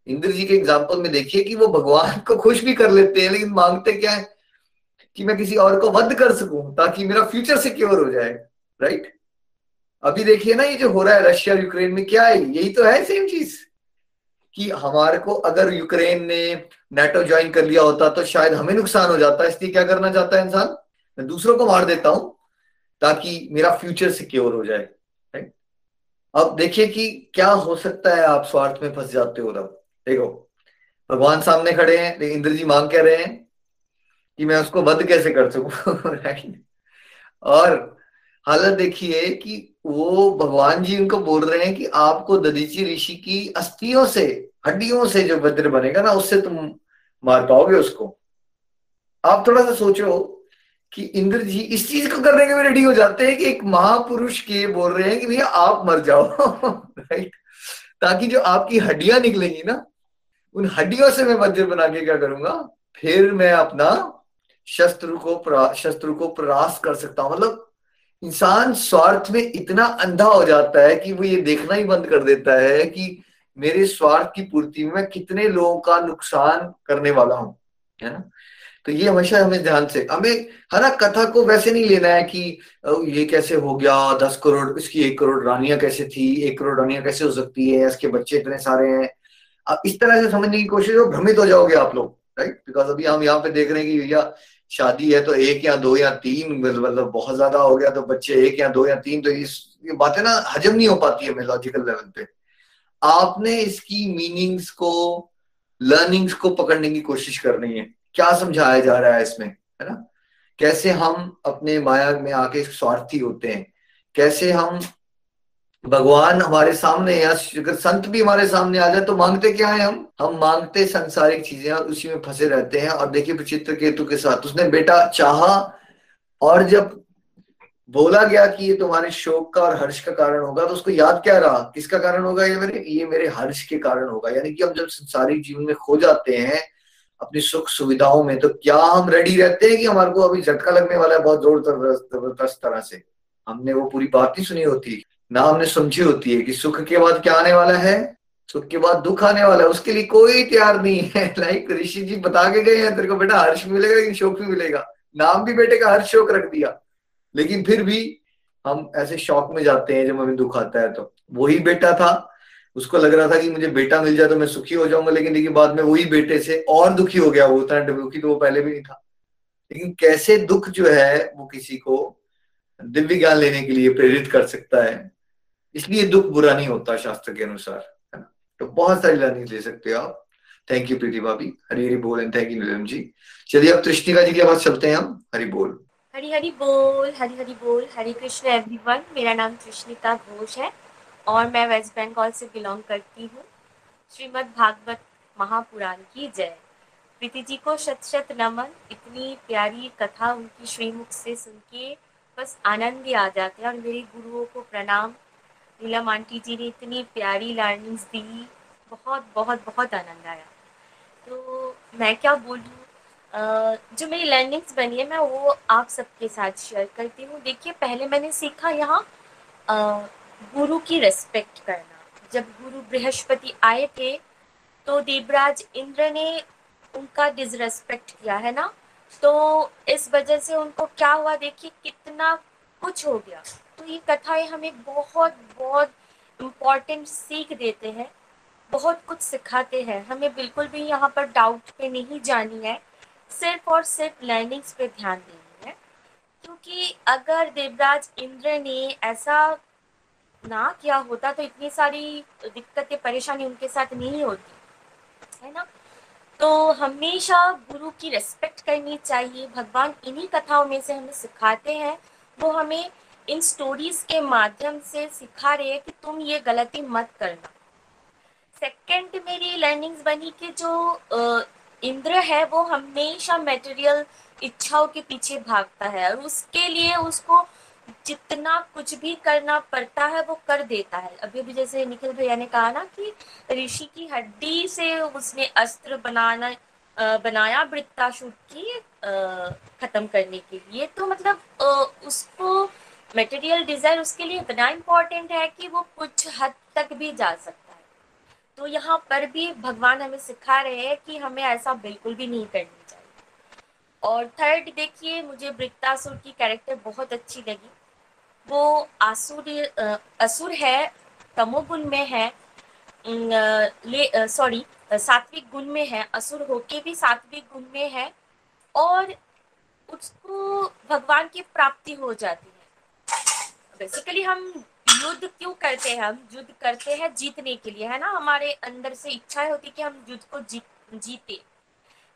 इंद्र जी के एग्ज़ाम्पल में देखिए कि वो भगवान को खुश भी कर लेते हैं, लेकिन मांगते क्या है? कि मैं किसी और को वध कर सकूँ ताकि मेरा फ्यूचर सिक्योर हो जाए राइट अभी देखिए ना, ये जो हो रहा है रशिया यूक्रेन में क्या है? यही तो है सेम चीज़, कि हमारे को अगर यूक्रेन ने नेटो ज्वाइन कर लिया होता तो शायद हमें नुकसान हो जाता, इसलिए क्या करना चाहता है इंसान? मैं दूसरों को मार देता हूँ ताकि मेरा फ्यूचर सिक्योर हो जाए राइट अब देखिए कि क्या हो सकता है आप स्वार्थ में फंस जाते हो तब। देखो, भगवान सामने खड़े हैं, लेकिन इंद्र जी मांग कह रहे हैं? कि मैं उसको वध कैसे कर सकू? और हालत देखिए कि वो भगवान जी उनको बोल रहे हैं कि आपको ददीची ऋषि की अस्थियों से, हड्डियों से जो वज्र बनेगा ना, उससे तुम मार पाओगे उसको। आप थोड़ा सा सोचो कि इंद्र जी इस चीज़ को करने के लिए रेडी हो जाते हैं कि एक महापुरुष के बोल रहे हैं कि भैया आप मर जाओ। राइट ताकि जो आपकी हड्डियाँ निकलेंगी ना उन हड्डियों से मैं वज्र बना के क्या करूँगा? फिर मैं अपना शस्त्र को शस्त्र को प्रयास कर सकता हूँ। मतलब इंसान स्वार्थ में इतना अंधा हो जाता है कि वो ये देखना ही बंद कर देता है कि मेरे स्वार्थ की पूर्ति में मैं कितने लोगों का नुकसान करने वाला हूँ, है ना? तो ये हमेशा हमें ध्यान से, हमें, है ना, कथा को वैसे नहीं लेना है कि ये कैसे हो गया, दस करोड़, इसकी एक करोड़ रानियाँ कैसे थी, एक करोड़ रानियाँ कैसे हो सकती है, इसके बच्चे इतने सारे हैं अब इस तरह से समझने की कोशिश हो भ्रमित हो जाओगे आप लोग राइट बिकॉज़ अभी हम यहाँ पे देख रहे हैं कि भैया शादी है तो एक या दो या तीन मतलब बहुत ज़्यादा हो गया तो बच्चे एक या दो या तीन तो इस, ये बातें ना हजम नहीं हो पाती है लॉजिकल लेवल पे। आपने इसकी मीनिंग्स को लर्निंग्स को पकड़ने की कोशिश करनी है। क्या समझाया जा रहा है इसमें, है ना? कैसे हम अपने माया में आके स्वार्थी होते हैं? कैसे हम भगवान हमारे सामने या अगर संत भी हमारे सामने आ जाए तो मांगते क्या है हम? हम मांगते संसारिक चीज़ें और उसी में फंसे रहते हैं। और देखिए विचित्र केतु के साथ उसने बेटा चाहा, और जब बोला गया कि ये तुम्हारे शोक का और हर्ष का कारण होगा तो उसको याद क्या रहा? किसका कारण होगा ये मेरे? ये मेरे हर्ष के कारण होगा। यानी कि हम जब संसारिक जीवन में खो जाते हैं, अपनी सुख सुविधाओं में तो क्या हम रेडी रहते हैं कि हमारे को अभी झटका लगने वाला है बहुत ज़ोर ज़बरदस्त तरह से? हमने वो पूरी बात नहीं सुनी होती। ना हमने समझी होती है कि सुख के बाद क्या आने वाला है, सुख के बाद दुख आने वाला है, उसके लिए कोई तैयार नहीं है। लाइक ऋषि जी बता के गए हैं, तेरे को बेटा हर्ष मिलेगा लेकिन शोक भी मिलेगा? नाम भी बेटे का हर्ष शोक रख दिया। लेकिन फिर भी हम ऐसे शौक में जाते हैं, जब हमें दुख आता है तो। वही बेटा था, उसको लग रहा था कि मुझे बेटा मिल जाए तो मैं सुखी हो जाऊँगा, लेकिन लेकिन बाद में वही बेटे से और दुखी हो गया, वो उतना दुखी तो वो पहले भी नहीं था। लेकिन कैसे दुख जो है, वो किसी को दिव्य ज्ञान लेने के लिए प्रेरित कर सकता है। इसलिए दुख बुरा नहीं होता शास्त्र के अनुसार, है ना? तो बहुत सारी लर्निंग ले सकते हो आप। थैंक यू प्रीति भाभी हरी हरी बोल and thank you Neelam ji. चलिए अब तृष्णिका जी के पास चलते हैं हम। हरी बोल।
हरी हरी बोल, हरी हरी बोल। हरे कृष्ण एवरीवन मेरा नाम कृष्णिका घोष है और मैं वेस्ट बंगाल से बिलोंग करती हूँ। श्रीमद् भागवत महापुराण की जय। प्रीति जी को शत शत नमन। इतनी प्यारी कथा उनकी श्रीमुख से सुन के बस आनंद ही आ जाते हैं और मेरे गुरुओं को प्रणाम। नीलम आंटी जी ने इतनी प्यारी लर्निंग्स दी, बहुत बहुत बहुत आनंद आया। तो मैं क्या बोलूँ जो मेरी लर्निंग्स बनी है, मैं वो आप सबके साथ शेयर करती हूँ। देखिए, पहले मैंने सीखा यहाँ गुरु की रेस्पेक्ट करना। जब गुरु बृहस्पति आए थे तो देवराज इंद्र ने उनका डिसरेस्पेक्ट किया, है ना? तो इस वजह से उनको क्या हुआ, देखिए, कितना कुछ हो गया। तो ये कथाएँ हमें बहुत बहुत इम्पोर्टेंट सीख देते हैं, बहुत कुछ सिखाते हैं। हमें बिल्कुल भी यहाँ पर डाउट पे नहीं जानी है, सिर्फ़ और सिर्फ़ लर्निंग्स पे ध्यान देनी है। क्योंकि अगर देवराज इंद्र ने ऐसा ना किया होता तो इतनी सारी दिक्कतें, परेशानी उनके साथ नहीं होती, है ना? तो हमेशा गुरु की रेस्पेक्ट करनी चाहिए। भगवान इन्हीं कथाओं में से हमें सिखाते हैं, वो हमें इन स्टोरीज के माध्यम से सिखा रहे हैं कि तुम ये गलती मत करना। सेकंड मेरी लर्निंग्स बनी कि जो इंद्र है, वो हमेशा मटेरियल इच्छाओं के पीछे भागता है और उसके लिए उसको जितना कुछ भी करना पड़ता है, वो कर देता है। अभी अभी जैसे निखिल भैया ने कहा ना कि ऋषि की हड्डी से उसने अस्त्र बनाना बनाया वृत्ताशुट की खत्म करने के लिए। तो मतलब उसको मटेरियल डिज़ायर उसके लिए इतना इम्पोर्टेंट है कि वो कुछ हद तक भी जा सकता है। तो यहाँ पर भी भगवान हमें सिखा रहे हैं कि हमें ऐसा बिल्कुल भी नहीं करनी चाहिए। और थर्ड देखिए, मुझे वृत्तासुर की कैरेक्टर बहुत अच्छी लगी। वो आसुर असुर है, तमोगुण में है ले सॉरी सात्विक गुण में है, असुर होके भी सात्विक गुण में है और उसको भगवान की प्राप्ति हो जाती बेसिकली हम युद्ध क्यों करते हैं? हम युद्ध करते हैं जीतने के लिए, है ना? हमारे अंदर से इच्छा होती कि हम युद्ध को जीत जीते।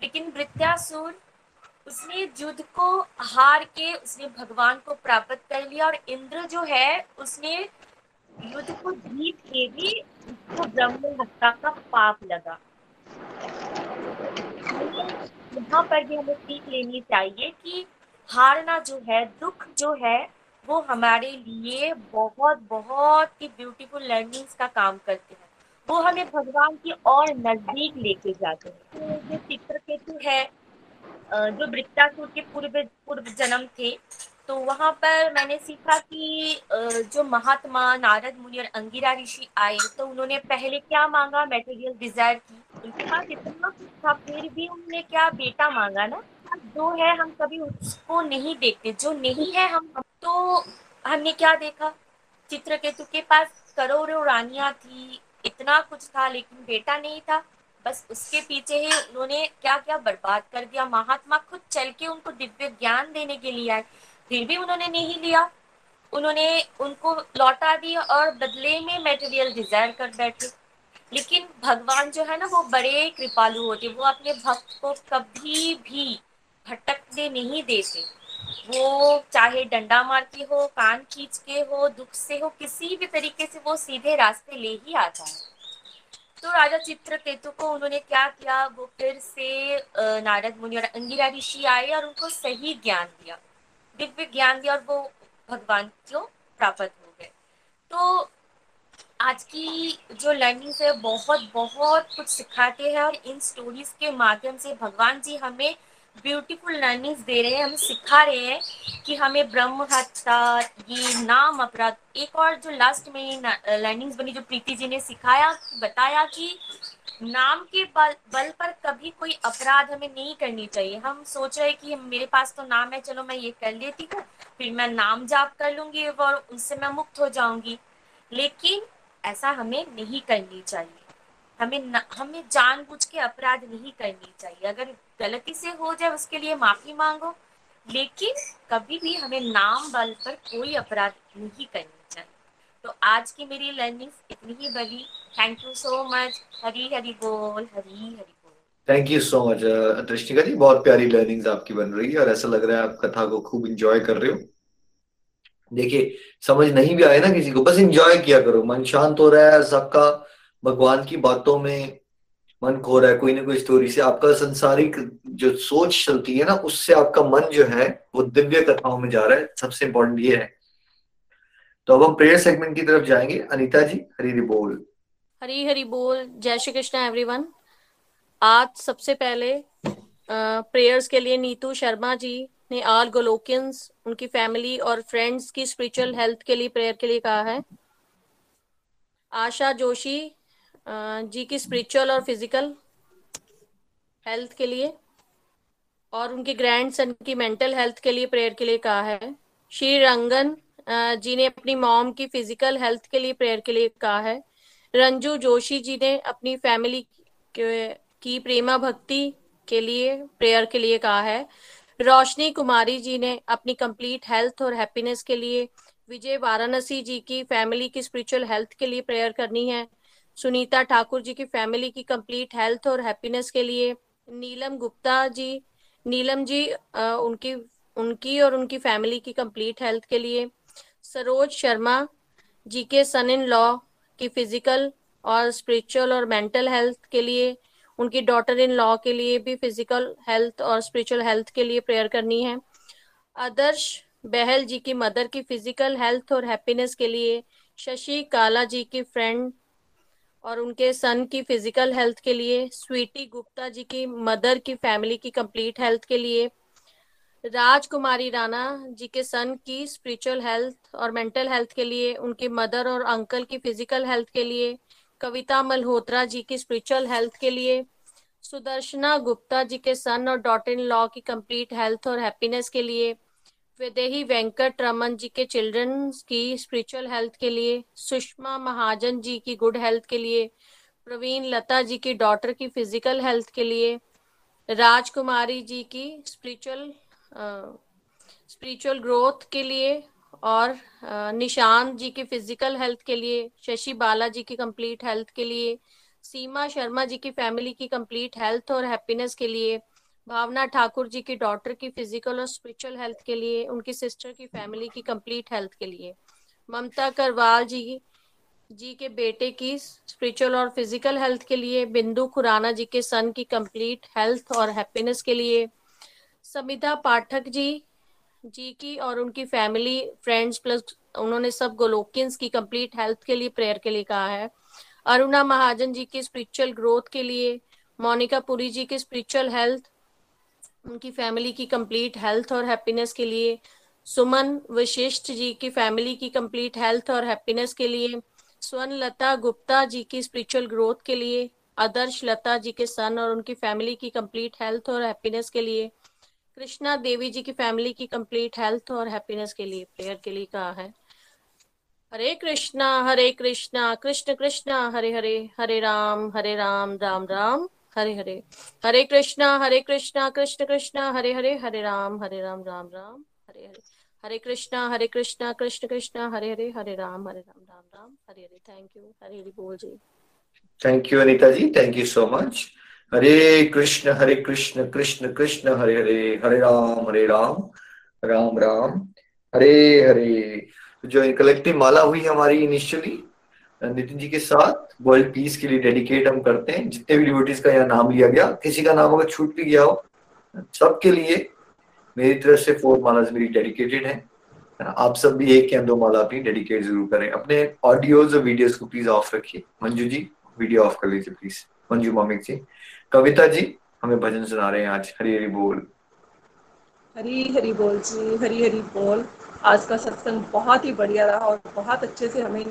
लेकिन वृत्यासुर उसने युद्ध को हार के, उसने भगवान को प्राप्त कर लिया और इंद्र जो है, उसने युद्ध को जीत के भी उसको ब्रह्म हत्या का पाप लगा। यहाँ पर भी हमें सीख लेनी चाहिए कि हारना जो है, दुख जो है वो हमारे लिए बहुत बहुत ही ब्यूटीफुल लर्निंग्स का काम करते हैं। वो हमें भगवान की और नज़दीक लेके जाते हैं। तो जो चित्रकेतु है जो वृत्तासुर के पूर्व पूर्व जन्म थे तो वहाँ पर मैंने सीखा कि जो महात्मा नारद मुनि और अंगिरा ऋषि आए तो उन्होंने पहले क्या मांगा? मेटेरियल डिज़ायर की। उनके पास इतना कुछ था, फिर भी उन्होंने क्या बेटा मांगा ना? जो है, हम कभी उसको नहीं देखते। जो नहीं है, हम तो हमने क्या देखा? चित्रकेतु के पास करोड़ों रानियाँ थी, इतना कुछ था, लेकिन बेटा नहीं था। बस उसके पीछे ही उन्होंने क्या क्या बर्बाद कर दिया। महात्मा खुद चल के उनको दिव्य ज्ञान देने के लिए आए। फिर भी उन्होंने नहीं लिया। उन्होंने उनको लौटा दिया और बदले में मेटेरियल डिज़ायर कर बैठे। लेकिन भगवान जो है ना, वो बड़े कृपालु होते वो अपने भक्त को कभी भी भटकने नहीं देते वो चाहे डंडा मार के हो, कान खींच के हो, दुख से हो, किसी भी तरीके से वो सीधे रास्ते ले ही आता है तो राजा चित्रकेतु को उन्होंने क्या किया? वो फिर से नारद मुनि और अंगिरा ऋषि आए और उनको सही ज्ञान दिया। दिव्य ज्ञान दिया और वो भगवान को प्राप्त हो गए। तो आज की जो लर्निंग है बहुत बहुत कुछ सिखाते हैं और इन स्टोरीज के माध्यम से भगवान जी हमें ब्यूटीफुल लर्निंग्स दे रहे हैं, हमें सिखा रहे हैं कि हमें ब्रह्म हत्या, ये नाम अपराध। एक और जो लास्ट में लर्निंग्स बनी जो प्रीति जी ने सिखाया, बताया कि नाम के बल बल पर कभी कोई अपराध हमें नहीं करनी चाहिए। हम सोच रहे कि मेरे पास तो नाम है, चलो मैं ये कर लेती हूँ, फिर मैं नाम जाप कर लूँगी और उनसे मैं मुक्त हो जाऊँगी। लेकिन ऐसा हमें नहीं करनी चाहिए। हमें न, हमें जानबूझ के अपराध नहीं करनी चाहिए। अगर गलती से हो जाए उसके लिए माफ़ी मांगो लेकिन कभी भी हमें नाम बल पर कोई अपराध नहीं करनी चाहिए। तो आज की मेरी लर्निंग इतनी ही बड़ी thank you so much Hari Hari बोल Hari Hari
thank you so much Drishtika ji. बहुत प्यारी लर्निंग्स आपकी बन रही है और ऐसा लग रहा है आप कथा को खूब इंजॉय कर रहे हो। देखिए समझ नहीं भी आए ना किसी को। बस इंजॉय किया करो। मन शांत हो रहा है सबका भगवान की बातों में मन खो रहा है, कोई ना कोई स्टोरी से। आपका संसारिक जो सोच चलती है ना, उससे आपका मन जो है, वो दिव्य कथाओं में जा रहा है। सबसे इंपॉर्टेंट ये है। तो अब हम प्रेयर सेगमेंट की तरफ़ जाएँगे। अनीता जी, हरी हरी बोल।
हरी हरी बोल। जय श्री कृष्ण एवरीवन आज सबसे पहले प्रेयर्स के लिए नीतू शर्मा जी ने आल गोलोकियंस उनकी फैमिली और फ्रेंड्स की स्पिरिचुअल हेल्थ के लिए प्रेयर के लिए कहा है। आशा जोशी जी की स्पिरिचुअल और फ़िज़िकल हेल्थ के लिए और उनके ग्रैंड सन की मेंटल हेल्थ के लिए प्रेयर के लिए कहा है। श्री रंगन जी ने अपनी मॉम की फ़िज़िकल हेल्थ के लिए प्रेयर के लिए कहा है। रंजू जोशी जी ने अपनी फैमिली की प्रेमा भक्ति के लिए प्रेयर के लिए कहा है। रोशनी कुमारी जी ने अपनी कंप्लीट हेल्थ और हैप्पीनेस के लिए, विजय वाराणसी जी की फैमिली की स्पिरिचुअल हेल्थ के लिए प्रेयर करनी है। सुनीता ठाकुर जी की फैमिली की कंप्लीट हेल्थ और हैप्पीनेस के लिए नीलम गुप्ता जी नीलम जी आ, उनकी उनकी और उनकी फैमिली की कंप्लीट हेल्थ के लिए सरोज शर्मा जी के सन इन लॉ की फ़िज़िकल और स्पिरिचुअल और मेंटल हेल्थ के लिए उनकी डॉटर इन लॉ के लिए भी फ़िज़िकल हेल्थ और स्पिरिचुअल हेल्थ के लिए प्रेयर करनी है आदर्श बहल जी की मदर की फ़िज़िकल हेल्थ और हैप्पीनेस के लिए शशि काला जी की फ्रेंड और उनके सन की फ़िज़िकल हेल्थ के लिए स्वीटी गुप्ता जी की मदर की फैमिली की कंप्लीट हेल्थ के लिए, राजकुमारी राणा जी के सन की स्पिरिचुअल हेल्थ और मेंटल हेल्थ के लिए, उनकी मदर और अंकल की फ़िज़िकल हेल्थ के लिए, कविता मल्होत्रा जी की स्पिरिचुअल हेल्थ के लिए, सुदर्शना गुप्ता जी के सन और डॉट इन लॉ की कंप्लीट हेल्थ और हैप्पीनेस के लिए विदेही वेंकट रमन जी के चिल्ड्रन की स्पिरिचुअल हेल्थ के लिए, सुषमा महाजन जी की गुड हेल्थ के लिए, प्रवीण लता जी की डॉटर की फ़िज़िकल हेल्थ के लिए, राजकुमारी जी की स्पिरिचुअल स्पिरिचुअल ग्रोथ के लिए और निशान जी की फ़िज़िकल हेल्थ के लिए, शशि बाला जी की कंप्लीट हेल्थ के लिए, सीमा शर्मा जी की फैमिली की कंप्लीट हेल्थ और हैप्पीनेस के लिए भावना ठाकुर जी की डॉटर की फ़िज़िकल और स्पिरिचुअल हेल्थ के लिए, उनकी सिस्टर की फैमिली की कंप्लीट हेल्थ के लिए। ममता करवाल जी जी के बेटे की स्पिरिचुअल और फ़िज़िकल हेल्थ के लिए, बिंदु खुराना जी के सन की कंप्लीट हेल्थ और हैप्पीनेस के लिए। समिता पाठक जी जी की और उनकी फैमिली फ्रेंड्स प्लस उन्होंने सब गोलोकियंस की कंप्लीट हेल्थ के लिए प्रेयर के लिए कहा है। अरुणा महाजन जी की स्पिरिचुअल ग्रोथ के लिए, मोनिका पुरी जी की स्पिरिचुअल हेल्थ उनकी फैमिली की कंप्लीट हेल्थ और हैप्पीनेस के लिए। सुमन वशिष्ठ जी की फैमिली की कंप्लीट हेल्थ और हैप्पीनेस के लिए। स्वर्ण लता गुप्ता जी की स्पिरिचुअल ग्रोथ के लिए। आदर्श लता जी के सन और उनकी फैमिली की कंप्लीट हेल्थ और हैप्पीनेस के लिए। कृष्णा देवी जी की फैमिली की कंप्लीट हेल्थ और हैप्पीनेस के लिए। प्रेयर के लिए कहा है। हरे कृष्णा हरे कृष्णा, कृष्ण कृष्णा, हरे हरे हरे राम हरे राम राम राम। हरे हरे। हरे कृष्णा हरे कृष्णा, कृष्ण कृष्णा, हरे हरे हरे राम हरे राम राम राम, हरे हरे। हरे कृष्णा हरे कृष्णा, कृष्ण कृष्णा, हरे हरे हरे राम हरे राम राम राम, हरे हरे। थैंक यू हरे हरे बोल ji.
Thank you Anita ji thank you so much Hare Krishna Hare Krishna Krishna Krishna, Hare Hare Hare Ram Hare Ram Ram Ram, Hare Hare. जो कलेक्टिव माला हुई हमारी इनिशियली नितिन जी के साथ वर्ल्ड पीस के लिए डेडिकेट हम करते हैं। जितने भी डिवोटीज का यहाँ नाम लिया गया, किसी का नाम अगर छूट भी गया हो, सबके लिए मेरी तरफ़ से फोर माला मेरी डेडिकेटेड है। आप सब भी एक या दो माला अपनी डेडिकेट ज़रूर करें। अपने ऑडियोज और वीडियोस को प्लीज़ ऑफ़ रखिए। मंजू जी वीडियो ऑफ़ कर लीजिए प्लीज़ मंजू मॉमिक जी। कविता जी, हमें भजन सुना रहे हैं आज। हरी हरी बोल।
हरी हरी बोल जी, हरी हरी बोल। आज का सत्संग बहुत ही बढ़िया रहा और बहुत अच्छे से हमें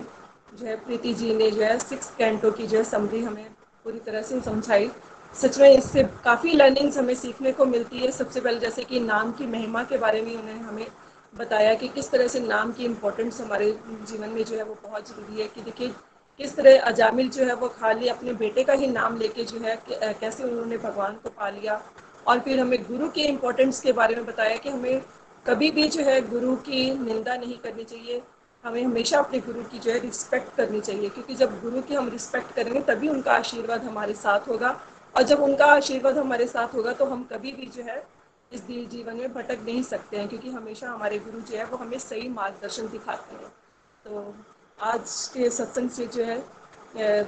जो है, प्रीति जी ने जो है सिक्स कैंटो की जो है समरी हमें पूरी तरह से समझाई। सच में इससे काफ़ी लर्निंग्स हमें सीखने को मिलती है। सबसे पहले जैसे कि नाम की महिमा के बारे में उन्होंने हमें बताया कि किस तरह से नाम की इम्पोर्टेंस हमारे जीवन में जो है वो बहुत ज़रूरी है कि देखिए, किस तरह अजामिल जो है वो खाली अपने बेटे का ही नाम लेके जो है कैसे उन्होंने भगवान को पा लिया। और फिर हमें गुरु के इम्पोर्टेंस के बारे में बताया कि हमें कभी भी जो है गुरु की निंदा नहीं करनी चाहिए। हमें हमेशा अपने गुरु की जो है रिस्पेक्ट करनी चाहिए, क्योंकि जब गुरु की हम रिस्पेक्ट करेंगे, तभी उनका आशीर्वाद हमारे साथ होगा। और जब उनका आशीर्वाद हमारे साथ होगा तो हम कभी भी जो है इस दिल जीवन में भटक नहीं सकते हैं, क्योंकि हमेशा हमारे गुरु जो है, वो हमें सही मार्गदर्शन दिखाते हैं। तो आज के सत्संग से जो है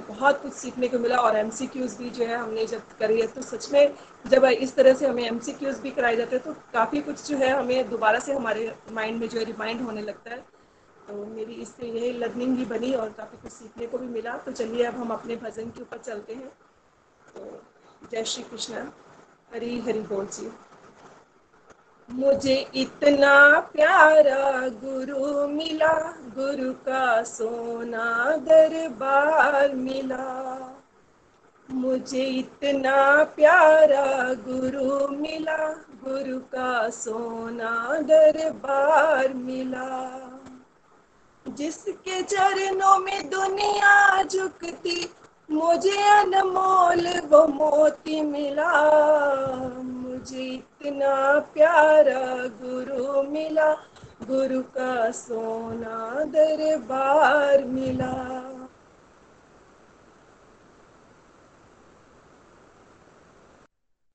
बहुत कुछ सीखने को मिला, और एम भी जो है हमने जब करी है तो सच में जब इस तरह से हमें एम भी कराए जाते हैं तो काफ़ी कुछ जो है हमें दोबारा से हमारे माइंड में जो है रिमाइंड होने लगता है। तो मेरी इससे यही लर्निंग भी बनी और काफ़ी कुछ सीखने को भी मिला। तो चलिए अब हम अपने भजन के ऊपर चलते हैं। तो जय श्री कृष्ण। हरी हरी बोल जी। मुझे इतना प्यारा गुरु मिला, गुरु का सोना दरबार मिला। मुझे इतना प्यारा गुरु मिला, गुरु का सोना दरबार मिला। जिसके चरणों में दुनिया झुकती, मुझे अनमोल वो मोती मिला। मुझे इतना प्यारा गुरु मिला, गुरु का सोना दरबार मिला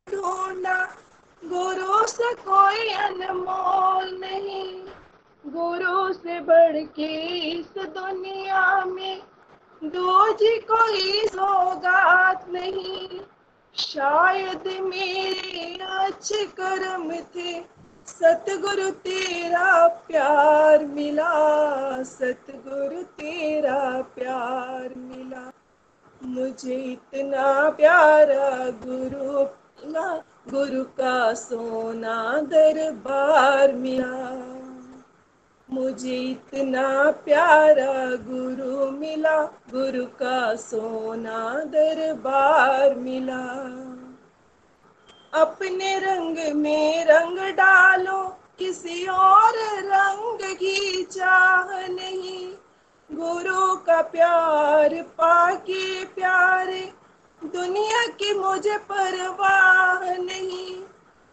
ढूंढा गुरु से कोई अनमोल नहीं गुरु से बढ़ के इस दुनिया में दूज कोई सौगात नहीं। शायद मेरे अच्छे कर्म थे, सतगुरु तेरा प्यार मिला, सतगुरु तेरा प्यार मिला। मुझे इतना प्यारा गुरु मिला, गुरु का सोना दरबार मिला। मुझे इतना प्यारा गुरु मिला, गुरु का सोना दरबार मिला। अपने रंग में रंग डालो, किसी और रंग की चाह नहीं। गुरु का प्यार पाके प्यारे, दुनिया की मुझे परवाह नहीं।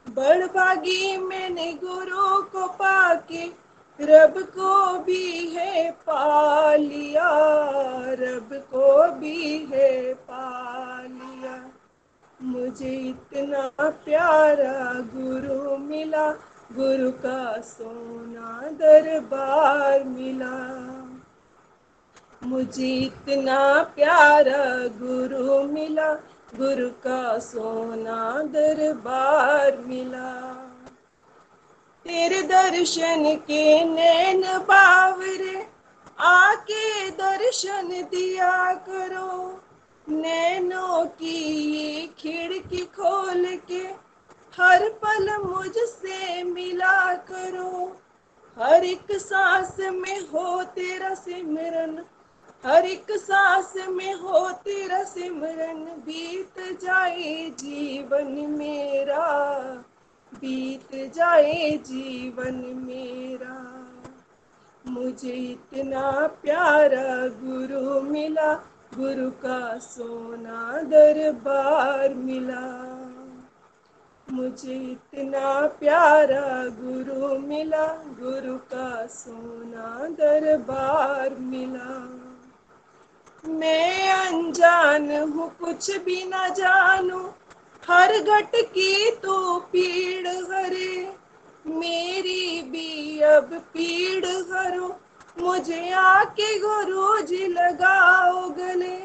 बड़भागी मैंने गुरु को पाके रब को भी है पालिया, रब को भी है पालिया। मुझे इतना प्यारा गुरु मिला, गुरु का सोना दरबार मिला। मुझे इतना प्यारा गुरु मिला, गुरु का सोना दरबार मिला। तेरे दर्शन के नैन बावरे, आके दर्शन दिया करो। नैनों की ये खिड़की खोल के हर पल मुझसे मिला करो। हर एक सांस में हो तेरा सिमरन हर एक सांस में हो तेरा सिमरन बीत जाए जीवन मेरा। बीत जाए जीवन मेरा। मुझे इतना प्यारा गुरु मिला, गुरु का सोना दरबार मिला। मुझे इतना प्यारा गुरु मिला, गुरु का सोना दरबार मिला। मैं अनजान हूँ, कुछ भी ना जानू हर घट की तो पीड़ हरे, मेरी भी अब पीड़ हरो। मुझे आके गुरु जी लगाओ गले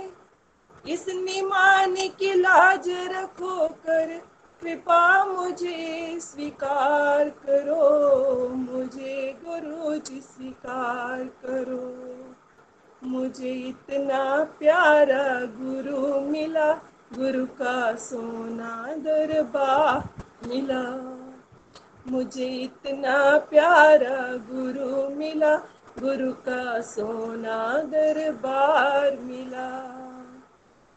इस निमान की लाज रखो कर। कृपा मुझे स्वीकार करो, मुझे गुरु जी स्वीकार करो। मुझे इतना प्यारा गुरु मिला गुरु का सोना दरबार मिला। मुझे इतना प्यारा गुरु मिला। गुरु का सोना दरबार मिला।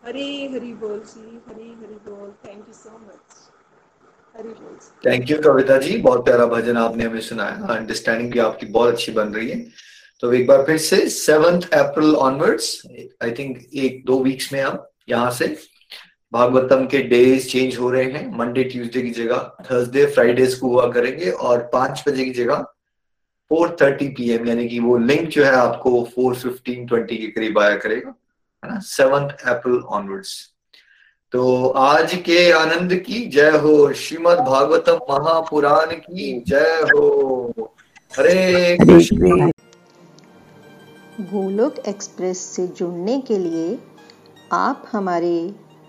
हरी हरी बोल जी, हरी हरी बोल। Thank you so much
thank you Kavita ji. बहुत प्यारा भजन आपने हमें सुनाया। अंडरस्टैंडिंग भी आपकी बहुत अच्छी बन रही है। तो एक बार फिर से seventh April onwards I think एक, दो वीक्स में हम यहाँ से भागवतम के डेज़ चेंज हो रहे हैं। मंडे ट्यूसडे की जगह थर्सडे फ्राइडेज को हुआ करेंगे और पाँच बजे की जगह फोर थर्टी पी एम यानी कि वो लिंक जो है आपको फोर फिफ्टीन ट्वेंटी के करीब आया करेगा, है ना? सेवंथ अप्रैल ऑनवर्ड्स तो आज के आनंद की जय हो। श्रीमद भागवतम महापुराण की जय हो। हरे कृष्ण।
गोलोक एक्सप्रेस से जुड़ने के लिए आप हमारे